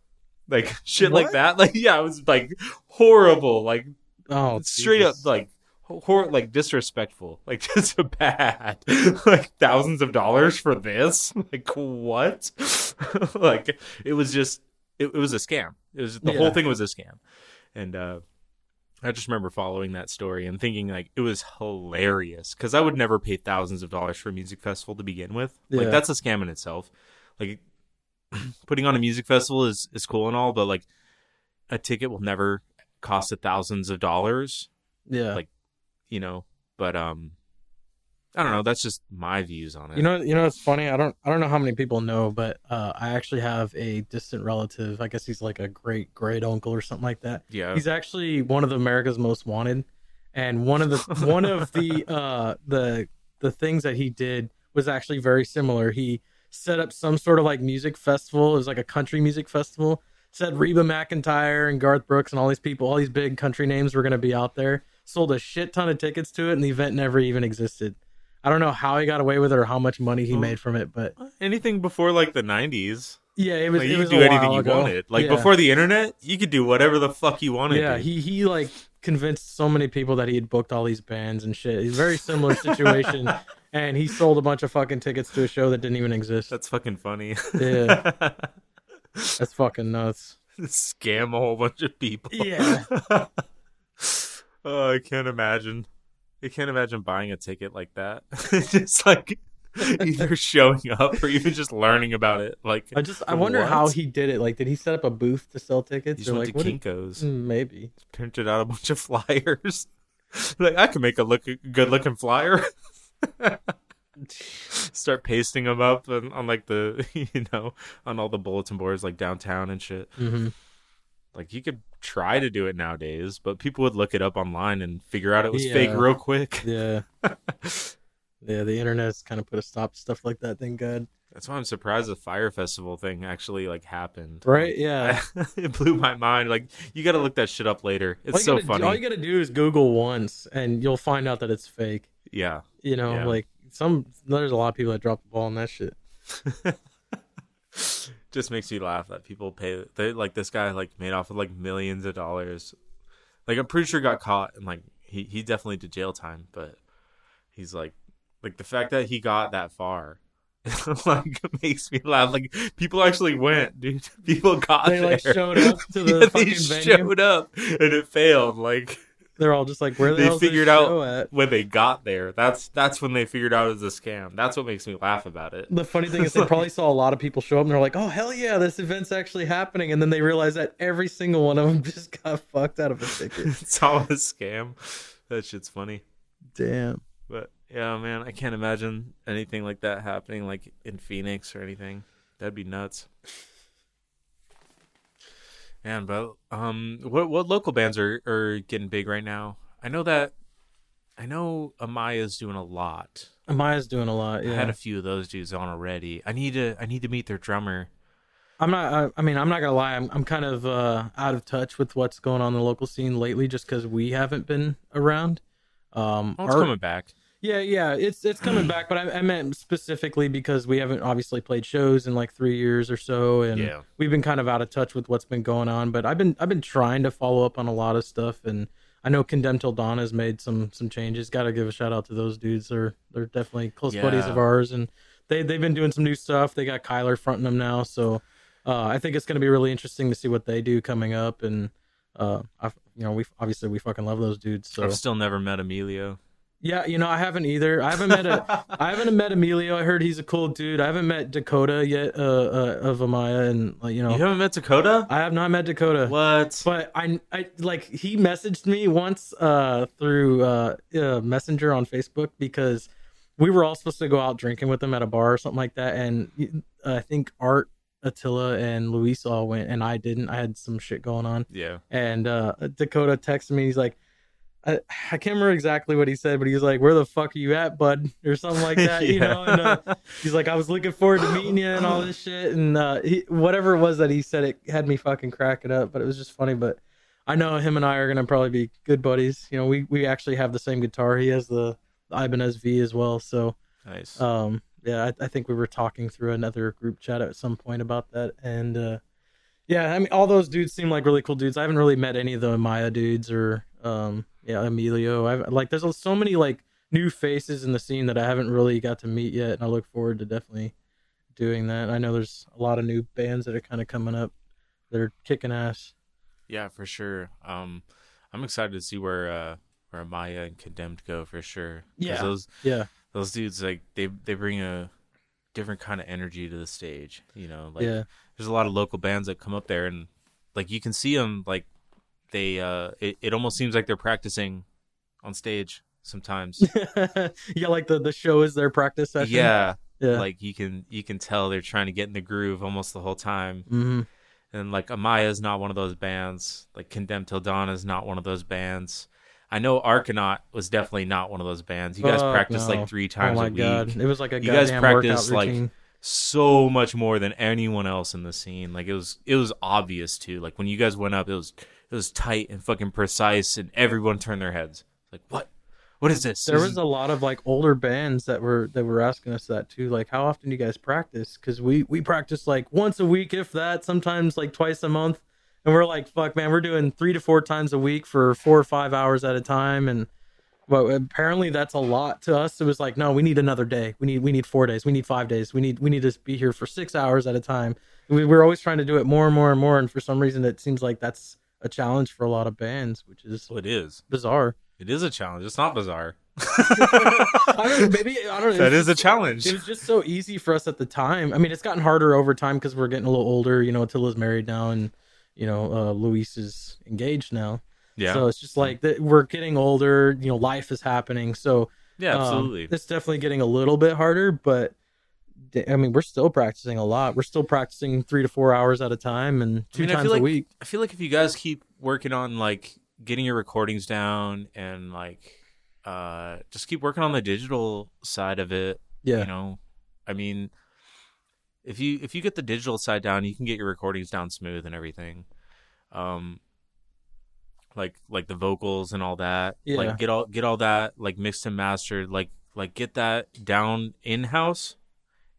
Speaker 1: Like shit like that. Like yeah, it was like horrible. Like
Speaker 2: oh
Speaker 1: straight up like hor- like disrespectful like just bad like thousands of dollars for this like what like it was just it, it was a scam it was the
Speaker 2: Yeah.
Speaker 1: whole thing was a scam and uh I just remember following that story and thinking like it was hilarious because I would never pay thousands of dollars for a music festival to begin with. Like that's a scam in itself. Like putting on a music festival is is cool and all, but like a ticket will never cost a thousands of dollars
Speaker 2: yeah
Speaker 1: like, you know. But um, I don't know. That's just my views on it.
Speaker 2: You know, you know, it's funny. I don't, I don't know how many people know, but uh, I actually have a distant relative. I guess he's like a great great uncle or something like that.
Speaker 1: yeah.
Speaker 2: He's actually one of America's most wanted, and one of the one of the uh, the the things that he did was actually very similar. He set up some sort of like music festival. It was like a country music festival. Said Reba McEntire and Garth Brooks and all these people, all these big country names were going to be out there. Sold a shit ton of tickets to it, and the event never even existed. I don't know how he got away with it or how much money he
Speaker 1: Oh.
Speaker 2: made from it, but
Speaker 1: Anything before like the '90s,
Speaker 2: yeah, it was.
Speaker 1: like,
Speaker 2: it
Speaker 1: you
Speaker 2: was
Speaker 1: could do anything you
Speaker 2: ago.
Speaker 1: wanted. Like
Speaker 2: Yeah.
Speaker 1: before the internet, you could do whatever the fuck you wanted.
Speaker 2: Yeah,
Speaker 1: dude.
Speaker 2: he he like convinced so many people that he had booked all these bands and shit. He's very similar situation, and he sold a bunch of fucking tickets to a show that didn't even exist.
Speaker 1: That's fucking funny.
Speaker 2: Yeah. That's fucking nuts.
Speaker 1: Scam a whole bunch of people.
Speaker 2: Yeah.
Speaker 1: oh, I can't imagine. I can't imagine buying a ticket like that. just like either showing up or even just learning about it. Like
Speaker 2: I just I wonder
Speaker 1: what?
Speaker 2: how he did it. Like, did he set up a booth to sell
Speaker 1: He
Speaker 2: tickets?
Speaker 1: just
Speaker 2: or
Speaker 1: went
Speaker 2: like
Speaker 1: to
Speaker 2: what did-
Speaker 1: Kinkos,
Speaker 2: Mm, maybe.
Speaker 1: printed out a bunch of flyers. like I can make a look good looking flyer. Start pasting them up on, on like the you know on all the bulletin boards like downtown and shit.
Speaker 2: hmm
Speaker 1: Like you could try to do it nowadays, but people would look it up online and figure out it was fake real quick.
Speaker 2: Yeah. yeah, the internet's kind of put a stop to stuff like that. Thank God.
Speaker 1: That's why I'm surprised the Fyre festival thing actually like happened.
Speaker 2: Right? Yeah.
Speaker 1: it blew my mind. Like you got to look that shit up later. It's so
Speaker 2: gotta,
Speaker 1: funny.
Speaker 2: All you gotta do is Google once, and you'll find out that it's fake.
Speaker 1: yeah.
Speaker 2: You know,
Speaker 1: Yeah.
Speaker 2: like some there's a lot of people that drop the ball on that shit.
Speaker 1: Just makes me laugh that people pay they like this guy like made off with like millions of dollars. Like I'm pretty sure got caught and like he he definitely did jail time, but he's like like the fact that he got that far like makes me laugh. Like people actually went, dude. People got
Speaker 2: They
Speaker 1: there.
Speaker 2: like showed up to the
Speaker 1: Yeah, they
Speaker 2: fucking venue.
Speaker 1: showed up and it failed. Like
Speaker 2: They're all just like, where the
Speaker 1: They figured out-
Speaker 2: at?
Speaker 1: when they got there, that's that's when they figured out it was a scam. That's what makes me laugh about it.
Speaker 2: The funny thing is, they probably saw a lot of people show up, and they're like, "Oh hell yeah, this event's actually happening!" And then they realize that every single one of them just got fucked out of a ticket.
Speaker 1: it's all a scam. That shit's funny.
Speaker 2: Damn.
Speaker 1: But yeah, man, I can't imagine anything like that happening like in Phoenix or anything. That'd be nuts. Man, but um what what local bands are, are getting big right now? I know that I know Amaya's doing a lot.
Speaker 2: Amaya's doing a lot.
Speaker 1: I had a few of those dudes on already. I need to I need to meet their drummer.
Speaker 2: I'm not. I, I mean, I'm not gonna lie. I'm I'm kind of uh, out of touch with what's going on in the local scene lately, just because we haven't been around. Um,
Speaker 1: Oh, it's
Speaker 2: our-
Speaker 1: coming back.
Speaker 2: Yeah, yeah, it's it's coming back, but I, I meant specifically because we haven't obviously played shows in like three years or so, and
Speaker 1: Yeah.
Speaker 2: we've been kind of out of touch with what's been going on. But I've been I've been trying to follow up on a lot of stuff, and I know Condemned Till Dawn has made some some changes. Got to give a shout out to those dudes. They're they're definitely close buddies of ours, and they they've been doing some new stuff. They got Kyler fronting them now, so uh, I think it's going to be really interesting to see what they do coming up. And uh, I you know we obviously we fucking love those dudes. So
Speaker 1: I've still never met Emilio.
Speaker 2: Yeah, you know, I haven't either. I haven't met a, I haven't met Emilio. I heard he's a cool dude. I haven't met Dakota yet, uh, uh of Amaya, and like, you know,
Speaker 1: You haven't met Dakota?
Speaker 2: I have not met Dakota.
Speaker 1: What?
Speaker 2: But I, I like he messaged me once uh through uh, uh Messenger on Facebook because we were all supposed to go out drinking with him at a bar or something like that, and uh, I think Art, Attila, and Luis all went, and I didn't. I had some shit going on
Speaker 1: Yeah.
Speaker 2: and uh Dakota texted me. He's like, I, I can't remember exactly what he said, but he was like, "Where the fuck are you at, bud?" or something like that, you know. And uh, he's like, "I was looking forward to meeting you and all this shit." And uh, he, whatever it was that he said, it had me fucking cracking up. But it was just funny. But I know him and I are gonna probably be good buddies. You know, we we actually have the same guitar. He has the Ibanez V as well. So
Speaker 1: nice.
Speaker 2: um, yeah, I, I think we were talking through another group chat at some point about that, and uh, yeah, I mean, all those dudes seem like really cool dudes. I haven't really met any of the Maya dudes or um, yeah, Emilio. I've like, there's so many like new faces in the scene that I haven't really got to meet yet, and I look forward to definitely doing that. I know there's a lot of new bands that are kind of coming up that are kicking ass.
Speaker 1: yeah, for sure. Um, I'm excited to see where uh where Maya and Condemned go for sure.
Speaker 2: Yeah.
Speaker 1: Those
Speaker 2: Yeah,
Speaker 1: those dudes like they they bring a different kind of energy to the stage. You know, like
Speaker 2: yeah,
Speaker 1: there's a lot of local bands that come up there and like you can see them like they uh it, it almost seems like they're practicing on stage sometimes.
Speaker 2: yeah, like the the show is their practice session.
Speaker 1: yeah,
Speaker 2: yeah.
Speaker 1: like you can you can tell they're trying to get in the groove almost the whole time.
Speaker 2: hmm
Speaker 1: And like Amaya is not one of those bands. Like Condemned Till Dawn is not one of those bands. I know Arcanaut was definitely not one of those bands. You guys
Speaker 2: Fuck
Speaker 1: practice
Speaker 2: no.
Speaker 1: like three times
Speaker 2: my
Speaker 1: a week.
Speaker 2: god, it was like a
Speaker 1: You guys
Speaker 2: goddamn
Speaker 1: practice,
Speaker 2: workout
Speaker 1: like,
Speaker 2: routine.
Speaker 1: So much more than anyone else in the scene. Like it was it was obvious too. Like when you guys went up, it was it was tight and fucking precise, and everyone turned their heads. Like what? What is this?
Speaker 2: There was a lot of like older bands that were that were asking us that too. Like, how often do you guys practice? Because we we practice like once a week, if that. Sometimes like twice a month. And we're like, fuck, man, we're doing three to four times a week for four or five hours at a time. And but apparently that's a lot to us. It was like, no, we need another day. We need we need four days. We need five days. We need we need to be here for six hours at a time. We, we're always trying to do it more and more and more. And for some reason, it seems like that's a challenge for a lot of bands, which is
Speaker 1: Well, it is.
Speaker 2: bizarre.
Speaker 1: It is a challenge. It's not bizarre.
Speaker 2: I don't maybe I don't know.
Speaker 1: that
Speaker 2: it's
Speaker 1: a challenge.
Speaker 2: It was just so easy for us at the time. I mean, it's gotten harder over time because we're getting a little older. You know, Attila's married now, and you know, uh, Luis is engaged now.
Speaker 1: Yeah.
Speaker 2: So it's just like that we're getting older. You know, life is happening. So
Speaker 1: yeah,
Speaker 2: um,
Speaker 1: absolutely.
Speaker 2: it's definitely getting a little bit harder, but. I mean, we're still practicing a lot. We're still practicing three to four hours at a time and two
Speaker 1: mean, I
Speaker 2: times
Speaker 1: feel
Speaker 2: a
Speaker 1: like-
Speaker 2: week.
Speaker 1: I feel like if you guys keep working on like getting your recordings down and like uh just keep working on the digital side of it,
Speaker 2: Yeah.
Speaker 1: you know, I mean if you if you get the digital side down, you can get your recordings down smooth and everything. Um like like the vocals and all that.
Speaker 2: Yeah.
Speaker 1: Like get all get all that like mixed and mastered, like like get that down in house.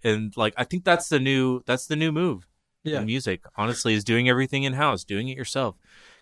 Speaker 1: And like I think that's the new that's the new move
Speaker 2: Yeah.
Speaker 1: in music honestly is doing everything in house doing it yourself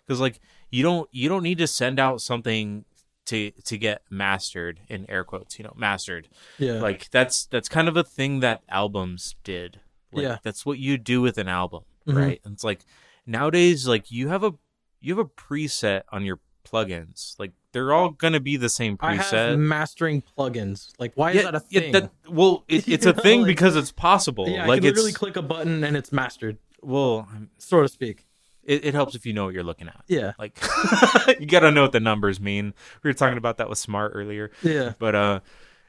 Speaker 1: because like you don't you don't need to send out something to to get mastered in air quotes you know mastered
Speaker 2: Yeah.
Speaker 1: like that's that's kind of a thing that albums did like,
Speaker 2: Yeah.
Speaker 1: that's what you do with an album
Speaker 2: Mhm.
Speaker 1: right and it's like nowadays like you have a you have a preset on your plugins like they're all gonna be the same
Speaker 2: I have
Speaker 1: preset
Speaker 2: mastering plugins. Like, why is that a thing?
Speaker 1: that, well it, it's a thing
Speaker 2: like-
Speaker 1: because it's possible
Speaker 2: yeah, I
Speaker 1: like
Speaker 2: can literally click a button and it's mastered,
Speaker 1: well
Speaker 2: so to speak.
Speaker 1: it, it helps if you know what you're looking at
Speaker 2: Yeah.
Speaker 1: Like you got to know what the numbers mean. We were talking about that with Smaart earlier,
Speaker 2: Yeah.
Speaker 1: but uh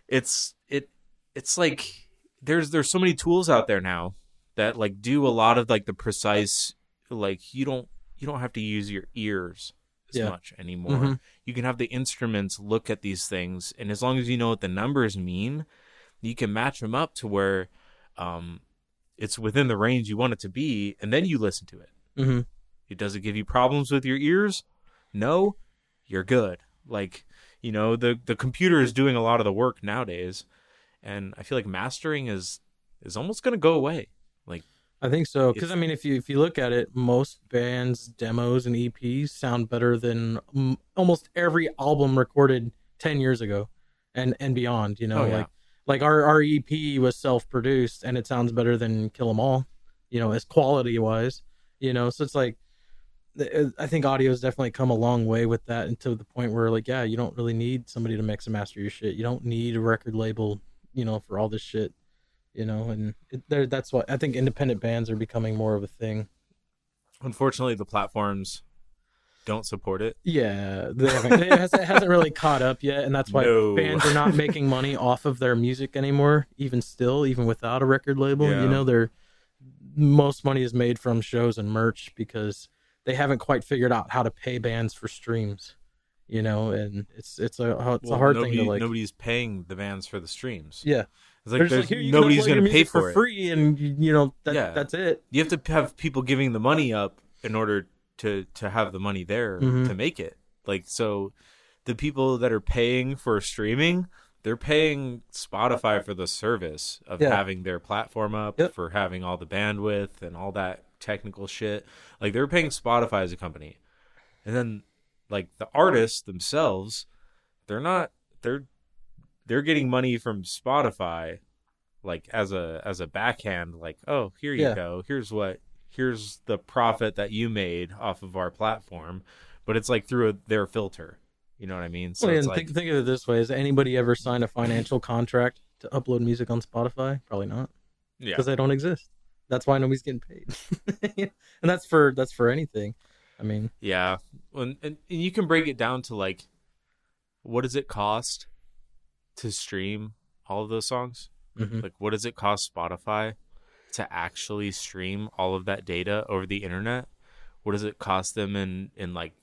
Speaker 1: it's it it's like there's there's so many tools out there now that like do a lot of like the precise like you don't you don't have to use your ears as
Speaker 2: Yeah.
Speaker 1: much anymore.
Speaker 2: Mhm.
Speaker 1: You can have the instruments look at these things and as long as you know what the numbers mean, you can match them up to where um it's within the range you want it to be and then you listen to it.
Speaker 2: hmm
Speaker 1: It does it give you problems with your ears? No, you're good. Like you know, the the computer is doing a lot of the work nowadays, and I feel like mastering is is almost gonna go away. Like
Speaker 2: I think so. Because I mean, if you if you look at it, most bands' demos and EPs sound better than mm, almost every album recorded ten years ago, and and beyond. You know,
Speaker 1: Oh, yeah.
Speaker 2: like like our our EP was self produced, and it sounds better than Kill 'Em All. You know, as quality wise. You know, so it's like. I think audio has definitely come a long way with that, and to the point where, like, yeah, you don't really need somebody to mix and master your shit. You don't need a record label, you know, for all this shit you know and it, that's what i think independent bands are becoming more of a thing
Speaker 1: unfortunately, the platforms don't support it.
Speaker 2: yeah they haven't, it, hasn't, it hasn't really caught up yet and that's why
Speaker 1: No.
Speaker 2: bands are not making money off of their music anymore even still even without a record label
Speaker 1: Yeah.
Speaker 2: you know they're most money is made from shows and merch because they haven't quite figured out how to pay bands for streams you know and it's it's a it's
Speaker 1: Well,
Speaker 2: a hard
Speaker 1: nobody,
Speaker 2: thing to like
Speaker 1: nobody's paying the bands for the streams.
Speaker 2: yeah
Speaker 1: like there's,
Speaker 2: like,
Speaker 1: nobody's gonna pay
Speaker 2: music
Speaker 1: for,
Speaker 2: for
Speaker 1: it.
Speaker 2: free and you know that,
Speaker 1: Yeah.
Speaker 2: that's it
Speaker 1: You have to have people giving the money up in order to to have the money there
Speaker 2: Mhm.
Speaker 1: to make it. Like so, the people that are paying for streaming, they're paying Spotify for the service of
Speaker 2: Yeah.
Speaker 1: having their platform up,
Speaker 2: Yep.
Speaker 1: for having all the bandwidth and all that technical shit. Like they're paying Spotify as a company, and then like the artists themselves, they're not they're they're getting money from Spotify like as a as a backhand like oh here you
Speaker 2: Yeah.
Speaker 1: go. Here's what here's the profit that you made off of our platform. But it's like through a, their filter. You know what i mean? So
Speaker 2: well,
Speaker 1: it's
Speaker 2: and
Speaker 1: like
Speaker 2: think, think of it this way: Has anybody ever signed a financial contract to upload music on Spotify? Probably not,
Speaker 1: yeah.
Speaker 2: Because they don't exist. That's why nobody's getting paid, and that's for that's for anything. I mean,
Speaker 1: yeah. And, and, and you can break it down to like what does it cost to stream all of those songs?
Speaker 2: Mhm.
Speaker 1: Like, what does it cost Spotify to actually stream all of that data over the internet? What does it cost them in in like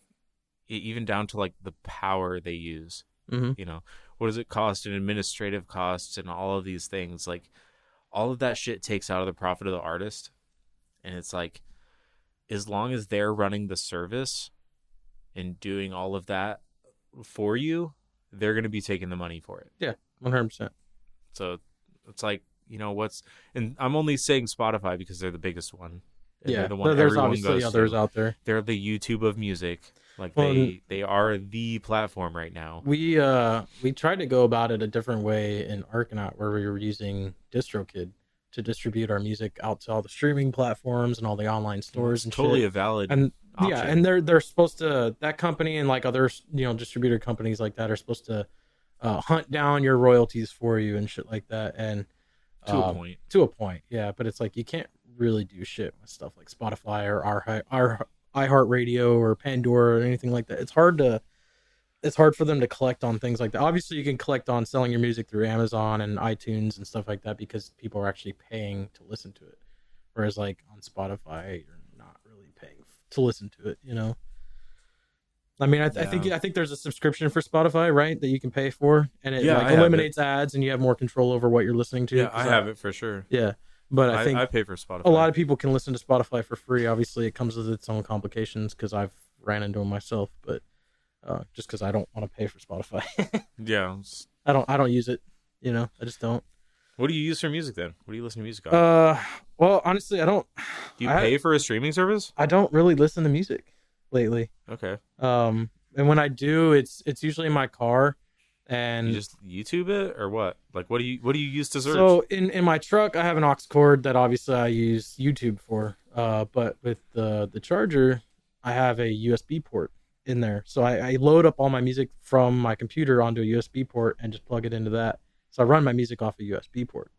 Speaker 1: even down to like the power they use?
Speaker 2: Mhm.
Speaker 1: You know, what does it cost in administrative costs and all of these things? Like, all of that shit takes out of the profit of the artist, and it's like, as long as they're running the service and doing all of that for you, they're going to be taking the money for it.
Speaker 2: Yeah, One hundred percent.
Speaker 1: So it's like you know what's and I'm only saying Spotify because they're the biggest one. And
Speaker 2: Yeah,
Speaker 1: they're the one
Speaker 2: there's obviously others
Speaker 1: to.
Speaker 2: out there.
Speaker 1: They're the YouTube of music. Like
Speaker 2: Well,
Speaker 1: they they are the platform right now.
Speaker 2: We uh we tried to go about it a different way in Arcanaut where we were using DistroKid to distribute our music out to all the streaming platforms and all the online stores and
Speaker 1: totally
Speaker 2: shit.
Speaker 1: a valid
Speaker 2: and yeah, and they're they're supposed to that company and like other you know distributor companies like that are supposed to uh, hunt down your royalties for you and shit like that. And
Speaker 1: to a
Speaker 2: um,
Speaker 1: point.
Speaker 2: to a point, yeah. But it's like you can't really do shit with stuff like Spotify or our our iHeartRadio or Pandora or anything like that. It's hard to it's hard for them to collect on things like that. Obviously, you can collect on selling your music through Amazon and iTunes and stuff like that because people are actually paying to listen to it. Whereas like on Spotify, you're not really paying to listen to it. You know. I mean, I, th- I think I think there's a subscription for Spotify, right? That you can pay for, and it
Speaker 1: Yeah,
Speaker 2: like
Speaker 1: I have it.
Speaker 2: eliminates ads, and you have more control over what you're listening to.
Speaker 1: Yeah,
Speaker 2: 'cause
Speaker 1: I have it for sure.
Speaker 2: Yeah, but I
Speaker 1: I,
Speaker 2: think
Speaker 1: I pay for Spotify.
Speaker 2: a lot of people can listen to Spotify for free. Obviously, it comes with its own complications because I've ran into them myself. But uh, just because I don't want to pay for Spotify,
Speaker 1: yeah.
Speaker 2: I don't. I don't use it. You know, I just don't.
Speaker 1: What do you use for music then? What do you listen to music on?
Speaker 2: Uh, well, honestly, I don't.
Speaker 1: do you
Speaker 2: I-
Speaker 1: pay for a streaming service?
Speaker 2: I don't really listen to music lately.
Speaker 1: Okay.
Speaker 2: Um, and when I do, it's it's usually in my car, and
Speaker 1: You just YouTube it or what? Like what do you what do you use to search?
Speaker 2: So in in my truck, I have an aux cord that obviously I use YouTube for. Uh, but with the the charger, I have a USB port in there. So I, I load up all my music from my computer onto a USB port and just plug it into that. So I run my music off a USB port.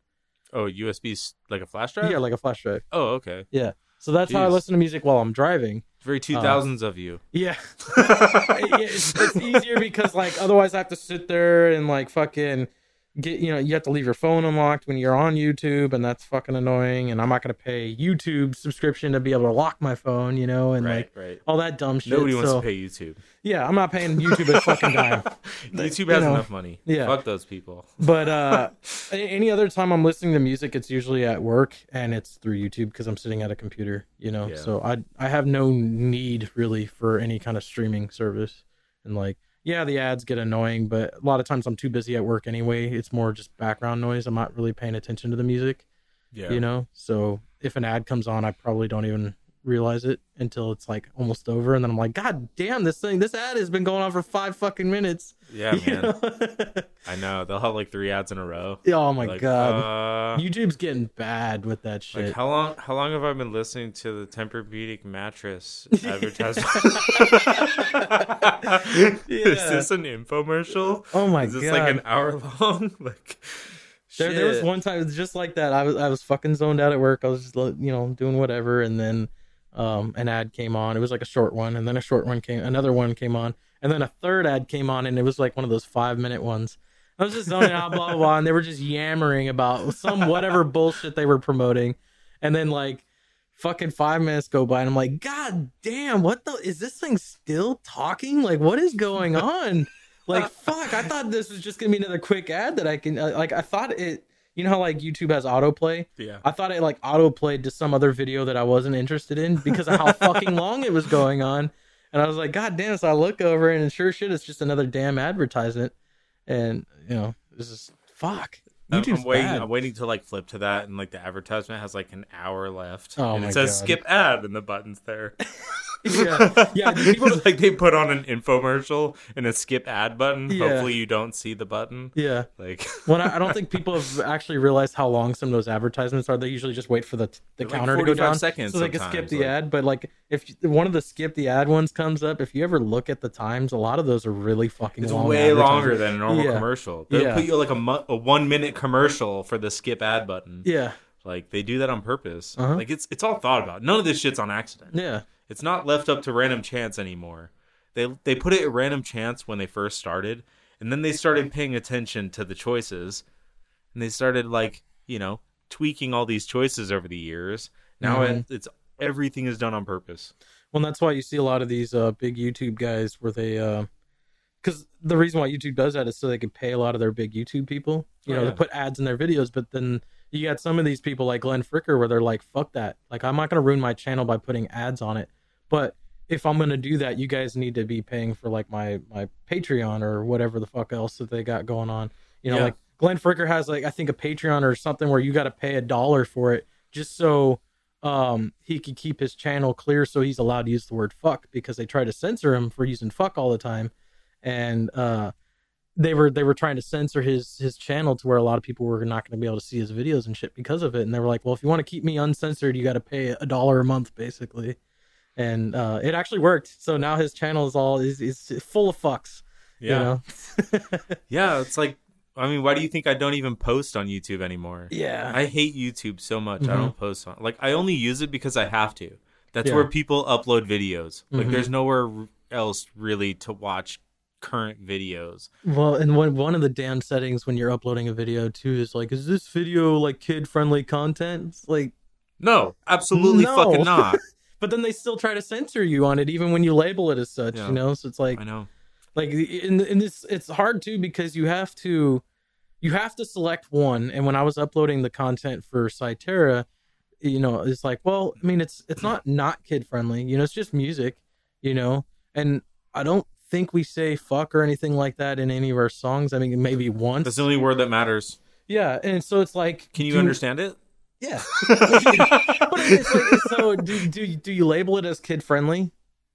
Speaker 1: oh, USB 's like a flash drive?
Speaker 2: Yeah, like a flash drive.
Speaker 1: Oh, okay. Yeah.
Speaker 2: So that's how I listen to music while I'm driving.
Speaker 1: Very uh, 2000s of you.
Speaker 2: Yeah. Yeah, it's, it's easier because like otherwise I have to sit there and like fucking get you know you have to leave your phone unlocked when you're on YouTube and that's fucking annoying and I'm not gonna pay YouTube subscription to be able to lock my phone you know and
Speaker 1: right,
Speaker 2: like
Speaker 1: right.
Speaker 2: all that dumb shit.
Speaker 1: Nobody wants
Speaker 2: So,
Speaker 1: to pay YouTube.
Speaker 2: Yeah, I'm not paying YouTube a fucking dime.
Speaker 1: YouTube
Speaker 2: you
Speaker 1: has
Speaker 2: know,
Speaker 1: enough money.
Speaker 2: yeah.
Speaker 1: Fuck those people.
Speaker 2: But uh any other time I'm listening to music, it's usually at work and it's through YouTube because I'm sitting at a computer, you know.
Speaker 1: Yeah.
Speaker 2: So I I have no need really for any kind of streaming service. And like, yeah, the ads get annoying, but a lot of times I'm too busy at work anyway. It's more just background noise. I'm not really paying attention to the music,
Speaker 1: Yeah.
Speaker 2: you know. So if an ad comes on, I probably don't even realize it until it's like almost over, and then I'm like, God damn, this thing, this ad has been going on for five fucking minutes.
Speaker 1: Yeah,
Speaker 2: You
Speaker 1: man.
Speaker 2: know?
Speaker 1: I know. They'll have like three ads in a row.
Speaker 2: oh my
Speaker 1: Like,
Speaker 2: god.
Speaker 1: Uh,
Speaker 2: YouTube's getting bad with that shit.
Speaker 1: like how long? How long have I been listening to the Tempur-Pedic mattress advertisement? Is this an infomercial?
Speaker 2: oh my god,
Speaker 1: Is this
Speaker 2: god!
Speaker 1: like an hour long? like,
Speaker 2: there, there was one time it was just like that. I was I was fucking zoned out at work. I was just you know doing whatever, and then um an ad came on. It was like a short one, and then a short one came. Another one came on, and then a third ad came on, and it was like one of those five minute ones. I was just zoning out, blah blah blah, and they were just yammering about some whatever bullshit they were promoting, and then like fucking five minutes go by, and I'm like, God damn, what the is this thing still talking? Like, what is going on? like, fuck, I thought this was just gonna be another quick ad that I can uh, like. I thought it. You know how like YouTube has autoplay?
Speaker 1: Yeah.
Speaker 2: I thought it like auto played to some other video that I wasn't interested in because of how fucking long it was going on. And I was like, God damn! It, so I look over and sure shit, it's just another damn advertisement. And you know, this is fuck.
Speaker 1: I'm,
Speaker 2: YouTube's
Speaker 1: I'm waiting.
Speaker 2: bad.
Speaker 1: I'm waiting to like flip to that, and like the advertisement has like an hour left,
Speaker 2: Oh
Speaker 1: and it says
Speaker 2: God.
Speaker 1: skip ad, and the button's there.
Speaker 2: yeah, yeah. People,
Speaker 1: It's like they put on an infomercial and a skip ad button.
Speaker 2: Yeah.
Speaker 1: Hopefully, you don't see the button.
Speaker 2: yeah.
Speaker 1: Like
Speaker 2: When I, I don't think people have actually realized how long some of those advertisements are. They usually just wait for the the
Speaker 1: They're like
Speaker 2: counter to go down
Speaker 1: seconds
Speaker 2: so they can skip the
Speaker 1: like-
Speaker 2: ad. But like, if one of the skip the ad ones comes up, if you ever look at the times, a lot of those are really fucking.
Speaker 1: it's
Speaker 2: long
Speaker 1: way longer than a normal
Speaker 2: Yeah.
Speaker 1: commercial. They'll
Speaker 2: Yeah.
Speaker 1: put you like a, mu- a one minute commercial for the skip ad button.
Speaker 2: Yeah,
Speaker 1: Like they do that on purpose.
Speaker 2: Uh-huh.
Speaker 1: Like it's it's all thought about. None of this shit's on accident.
Speaker 2: yeah,
Speaker 1: It's not left up to random chance anymore. They they put it at random chance when they first started, And then they started paying attention to the choices, and they started like you know tweaking all these choices over the years. Now
Speaker 2: Mhm.
Speaker 1: it, it's everything is done on purpose.
Speaker 2: Well, that's why you see a lot of these uh, big YouTube guys where they, because the reason why YouTube does that is so they can pay a lot of their big YouTube people, you
Speaker 1: Oh,
Speaker 2: know,
Speaker 1: yeah.
Speaker 2: to put ads in their videos. But then you got some of these people like Glenn Fricker where they're like, "Fuck that! Like, I'm not gonna ruin my channel by putting ads on it." But if I'm gonna do that, you guys need to be paying for like my my Patreon or whatever the fuck else that they got going on. You know,
Speaker 1: Yeah.
Speaker 2: like Glenn Fricker has like I think a Patreon or something where you got to pay a dollar for it just so um he could keep his channel clear so he's allowed to use the word fuck because they try to censor him for using fuck all the time and uh they were they were trying to censor his his channel to where a lot of people were not going to be able to see his videos and shit because of it and they were like well if you want to keep me uncensored you got to pay a dollar a month basically and uh it actually worked so now his channel is all is, is full of fucks you know
Speaker 1: yeah. It's like I mean, why do you think I don't even post on YouTube anymore?
Speaker 2: yeah
Speaker 1: I hate YouTube so much. I
Speaker 2: Mhm.
Speaker 1: don't post on. Like I only use it because I have to. That's
Speaker 2: Yeah.
Speaker 1: where people upload videos. Like
Speaker 2: Mhm.
Speaker 1: there's nowhere else really to watch current videos.
Speaker 2: Well, and one one of the damn settings when you're uploading a video too is like, is this video like kid friendly content? It's like,
Speaker 1: No, absolutely
Speaker 2: No.
Speaker 1: fucking not.
Speaker 2: but then they still try to censor you on it, even when you label it as such.
Speaker 1: Yeah.
Speaker 2: You know, so it's like,
Speaker 1: I know.
Speaker 2: like in in this, it's hard too because you have to, you have to select one. And when I was uploading the content for Cyterra, you know, it's like, well, I mean, it's it's not not kid friendly. You know, it's just music. You know, and I don't think we say fuck or anything like that in any of our songs. I mean, maybe once.
Speaker 1: That's the only word that matters.
Speaker 2: Yeah, and so it's like,
Speaker 1: Can you
Speaker 2: do-
Speaker 1: understand it?
Speaker 2: Yeah, but it's like, so do do you- do you label it as kid friendly?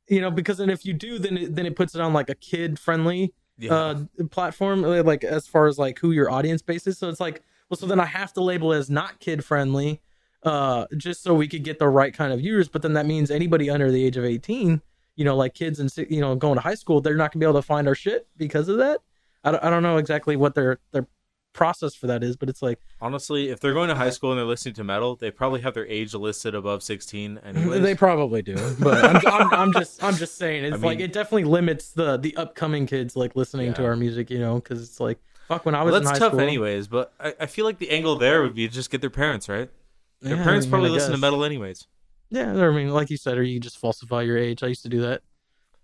Speaker 2: You know, because then if you do, then it, then it puts it on like a kid friendly
Speaker 1: Yeah.
Speaker 2: uh platform, uh, like as far as like who your audience base is. So it's like, well, so then I have to label it as not kid friendly, uh, just so we could get the right kind of viewers. But then that means anybody under the age of eighteen, you know, like kids and you know going to high school, they're not gonna be able to find our shit because of that. I don't, I don't know exactly what their their process for that is, but it's like
Speaker 1: Honestly, if they're going to high school and they're listening to metal, they probably have their age listed above 16 anyways.
Speaker 2: They probably do, but I'm, I'm, I'm just I'm just saying it's
Speaker 1: I
Speaker 2: like it definitely limits the the upcoming kids like listening to our music, you know, because it's like fuck when I was
Speaker 1: well,
Speaker 2: in
Speaker 1: that's
Speaker 2: high
Speaker 1: tough
Speaker 2: school.
Speaker 1: anyways, but I, I feel like the angle there would be just get their parents, right? Their
Speaker 2: Yeah,
Speaker 1: parents
Speaker 2: I mean,
Speaker 1: probably listen to metal anyways.
Speaker 2: Yeah, I mean, like you said, or you just falsify your age. I used to do that.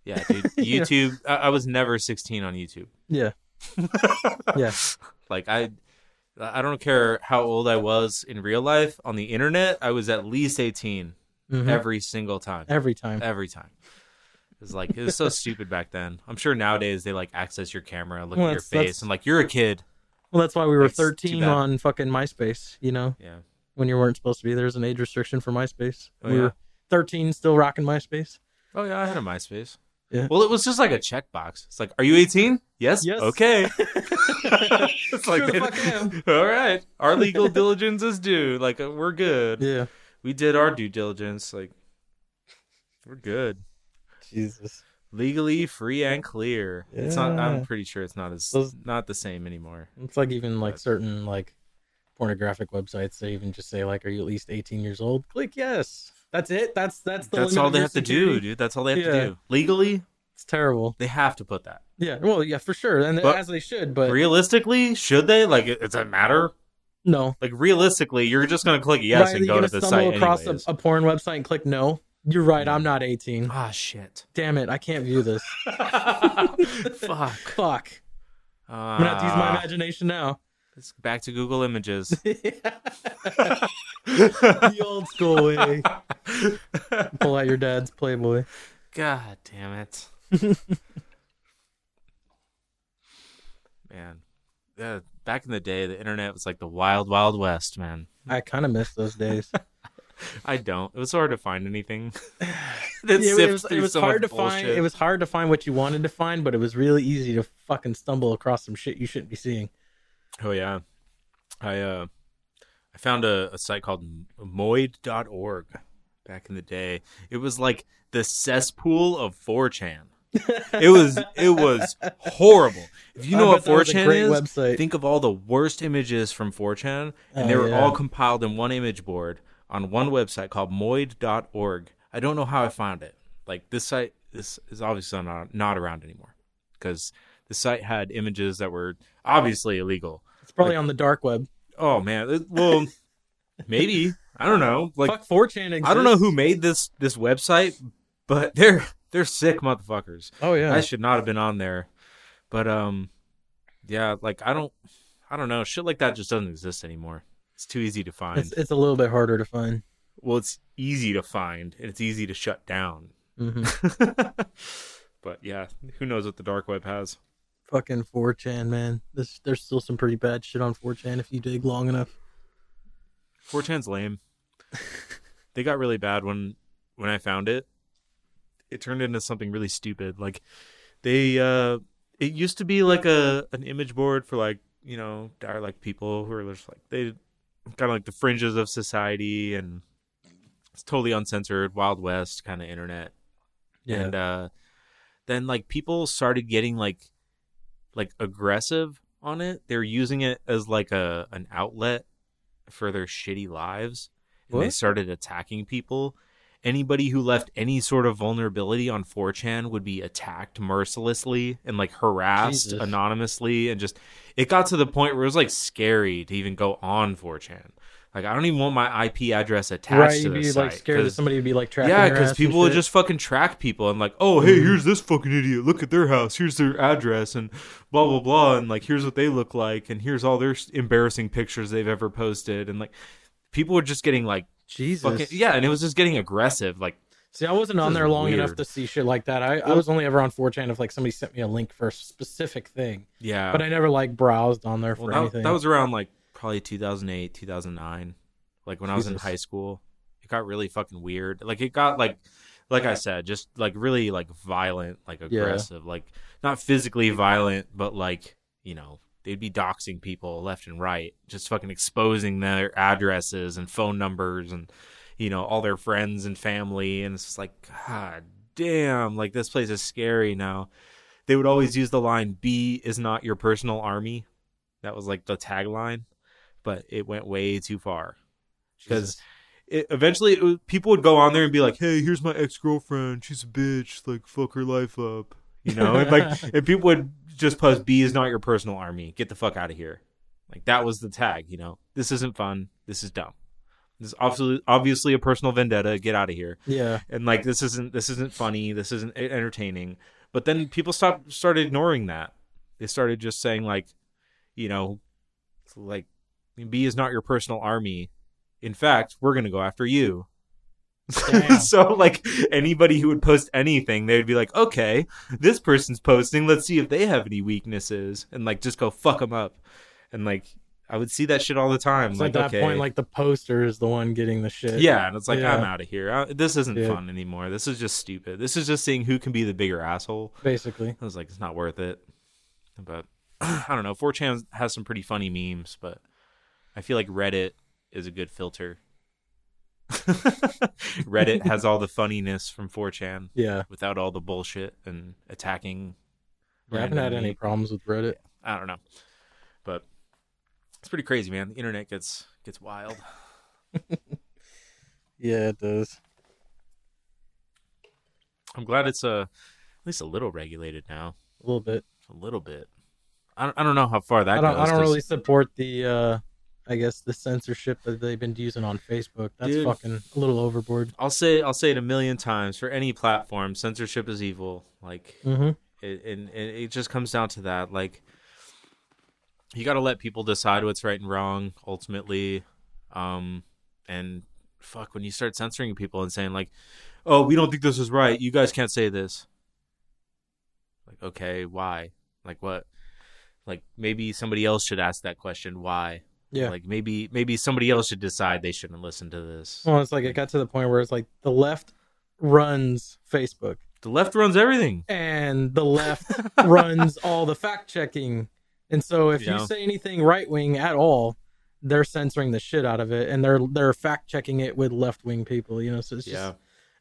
Speaker 1: Yeah, dude.
Speaker 2: You know.
Speaker 1: YouTube. I, I was never 16 on YouTube.
Speaker 2: Yeah, yeah,
Speaker 1: Like I, I don't care how old I was in real life. On the internet, I was at least 18
Speaker 2: Mhm.
Speaker 1: every single time.
Speaker 2: every time.
Speaker 1: Every time. It was like it was so stupid back then. I'm sure nowadays they like access your camera, look
Speaker 2: Well,
Speaker 1: at your face,
Speaker 2: that's-
Speaker 1: and like you're a kid.
Speaker 2: Well, that's why we were
Speaker 1: It's
Speaker 2: 13 on fucking MySpace. You know,
Speaker 1: Yeah.
Speaker 2: when you weren't supposed to be. There's an age restriction for MySpace.
Speaker 1: Oh,
Speaker 2: we
Speaker 1: yeah?
Speaker 2: were 13, still rocking MySpace.
Speaker 1: Oh yeah, I had a MySpace.
Speaker 2: Yeah.
Speaker 1: Well, it was just like a checkbox. It's like, are you 18? Yes.
Speaker 2: Yes.
Speaker 1: Okay. it's like,
Speaker 2: Sure the
Speaker 1: they-
Speaker 2: fuck am.
Speaker 1: all right, our legal diligence is due. Like uh, we're good.
Speaker 2: Yeah.
Speaker 1: We did our due diligence. Like we're good.
Speaker 2: Jesus.
Speaker 1: Legally free and clear. It's not. I'm pretty sure it's not as
Speaker 2: Those-
Speaker 1: not the same anymore.
Speaker 2: It's like even like
Speaker 1: But-
Speaker 2: certain like pornographic websites. They even just say like, "Are you at least 18 years old?" Click yes. That's it. That's that's the.
Speaker 1: That's all they have to
Speaker 2: security.
Speaker 1: do, dude. That's all they have
Speaker 2: Yeah.
Speaker 1: to do. Legally,
Speaker 2: It's terrible.
Speaker 1: they have to put that.
Speaker 2: Yeah. Well, yeah, for sure, and
Speaker 1: But-
Speaker 2: as they should. But
Speaker 1: Realistically, should they? Like, it- does it matter?
Speaker 2: no.
Speaker 1: Like, realistically, you're just gonna click yes
Speaker 2: right,
Speaker 1: and go
Speaker 2: gonna
Speaker 1: to the
Speaker 2: stumble
Speaker 1: site
Speaker 2: across
Speaker 1: anyways.
Speaker 2: a, a porn website and click no. You're right. I'm not 18.
Speaker 1: Ah, shit.
Speaker 2: Damn it! I can't view this.
Speaker 1: Fuck.
Speaker 2: Fuck. I'm gonna have to use my
Speaker 1: Ah,
Speaker 2: imagination now.
Speaker 1: It's back to Google Images.
Speaker 2: the old school way. Pull out your dad's Playboy.
Speaker 1: God damn it. man. Yeah, back in the day, the internet was like the wild, wild west, man.
Speaker 2: I kind of miss those days.
Speaker 1: I don't. It was hard to find anything.
Speaker 2: Yeah, it was, it was
Speaker 1: so
Speaker 2: hard to
Speaker 1: much
Speaker 2: find. It was hard to find what you wanted to find, but it was really easy to fucking stumble across some shit you shouldn't be seeing.
Speaker 1: Oh yeah, I uh, I found a, a site called Moid.org back in the day. It was like the cesspool of 4chan. It was it was horrible. If you know what
Speaker 2: bet that was a
Speaker 1: 4chan is,
Speaker 2: website.
Speaker 1: think of all the worst images from 4chan, and they
Speaker 2: Oh,
Speaker 1: were
Speaker 2: yeah.
Speaker 1: all compiled in one image board on one website called Moid.org. I don't know how I found it. Like this site, this is obviously not not around anymore because the site had images that were obviously illegal.
Speaker 2: It's probably on the dark web.
Speaker 1: Oh man, it- well, maybe I don't know. Like
Speaker 2: Fuck 4chan exists.
Speaker 1: I don't know who made this this website, but they're they're sick motherfuckers.
Speaker 2: Oh yeah.
Speaker 1: I should not have been on there. But um yeah, like I don't I don't know, shit like that just doesn't exist anymore. It's too easy to find.
Speaker 2: it's it's a little bit harder to find.
Speaker 1: well, it's easy to find and it's easy to shut down.
Speaker 2: hmm
Speaker 1: but yeah, who knows what the dark web has.
Speaker 2: Fucking 4chan, man. This there's still some pretty bad shit on 4chan if you dig long enough.
Speaker 1: 4chan's lame. they got really bad when when I found it. It turned into something really stupid. Like they uh it used to be like a an image board for like, you know, dire like people who are just like they kind of like the fringes of society and it's totally uncensored, wild west kind of internet.
Speaker 2: Yeah.
Speaker 1: And uh then like people started getting like like aggressive on it. They're using it as like a an outlet for their shitty lives. And they started attacking people. Anybody who left any sort of vulnerability on 4chan would be attacked mercilessly and like harassed
Speaker 2: Jesus.
Speaker 1: anonymously and just it got to the point where it was like scary to even go on 4chan. Like I don't even want my IP address attached
Speaker 2: right,
Speaker 1: to
Speaker 2: you'd
Speaker 1: the
Speaker 2: be
Speaker 1: site
Speaker 2: like scared that somebody would be like tracking
Speaker 1: yeah, because people would just fucking track people and like, oh, hey, here's this fucking idiot. Look at their house. Here's their address and blah blah blah. And like, here's what they look like. And here's all their embarrassing pictures they've ever posted. And like, people were just getting like,
Speaker 2: Jesus.
Speaker 1: fucking yeah. And it was just getting aggressive. Like,
Speaker 2: See, I wasn't on there long enough to see shit like that. I, I was only ever on 4chan if like somebody sent me a link for a specific thing,
Speaker 1: yeah.
Speaker 2: but I never like browsed on there for
Speaker 1: well, that,
Speaker 2: anything.
Speaker 1: that was around like probably 2008, 2009. Like when I was in high school, it got really fucking weird. Like it got like, like I said, just like really like violent, like aggressive, like not physically violent, but like you know they'd be doxing people left and right, just fucking exposing their addresses and phone numbers and you know all their friends and family, and it's just like God damn, like this place is scary now. They would always use the line "B is not your personal army." That was like the tagline, but it went way too far because eventually it was, people would go on there and be like, "Hey, here's my ex girlfriend. She's a bitch. Like, fuck her life up." You know, and like, and people would just post, "B is not your personal army. Get the fuck out of here." Like that was the tag. You know, this isn't fun. This is dumb. This is obviously obviously a personal vendetta. Get out of here.
Speaker 2: yeah,
Speaker 1: And like, this isn't this isn't funny. This isn't entertaining. But then people stopped started ignoring that. They started just saying like, you know, like, B is not your personal army. In fact, we're gonna go after you. So like anybody who would post anything, they'd be like, okay, this person's posting. Let's see if they have any weaknesses, and like just go fuck them up. And like I would see that shit all the time.
Speaker 2: it's
Speaker 1: like,
Speaker 2: like, that
Speaker 1: okay,
Speaker 2: point, like the poster is the one getting the shit.
Speaker 1: yeah, and it's like
Speaker 2: Yeah.
Speaker 1: I'm out of here. Uh, this isn't
Speaker 2: Yeah.
Speaker 1: fun anymore. This is just stupid. This is just seeing who can be the bigger asshole.
Speaker 2: basically.
Speaker 1: I was like, it's not worth it. But I don't know. 4chan has some pretty funny memes, but I feel like Reddit is a good filter. Reddit has all the funniness from 4chan
Speaker 2: Yeah,
Speaker 1: without all the bullshit and attacking.
Speaker 2: I haven't had any problems with Reddit.
Speaker 1: I don't know, but it's pretty crazy, man. The internet gets gets wild.
Speaker 2: Yeah, it does.
Speaker 1: I'm glad it's uh, at least a little regulated now.
Speaker 2: A little bit.
Speaker 1: A little bit. I don't, I don't know how far that
Speaker 2: I don't.
Speaker 1: goes.
Speaker 2: I don't really support the. uh I guess the censorship that they've been using on Facebook. That's
Speaker 1: Dude.
Speaker 2: fucking a little overboard.
Speaker 1: I'll say I'll say it a million times for any platform. Censorship is evil. Like,
Speaker 2: Mm-hmm.
Speaker 1: it, and, and it just comes down to that. Like, you got to let people decide what's right and wrong. Ultimately, um, and fuck when you start censoring people and saying like, "Oh, we don't think this is right. You guys can't say this." Like, okay, why? Like, what? Like, maybe somebody else should ask that question. Why?
Speaker 2: Yeah.
Speaker 1: Like, maybe maybe somebody else should decide they shouldn't listen to this.
Speaker 2: Well, it's like it got to the point where it's like the left runs Facebook
Speaker 1: The left runs everything.
Speaker 2: and the left runs all the fact checking. And so if
Speaker 1: Yeah.
Speaker 2: you say anything right wing at all, they're censoring the shit out of it and they're they're fact checking it with left wing people, you know. So it's just
Speaker 1: Yeah.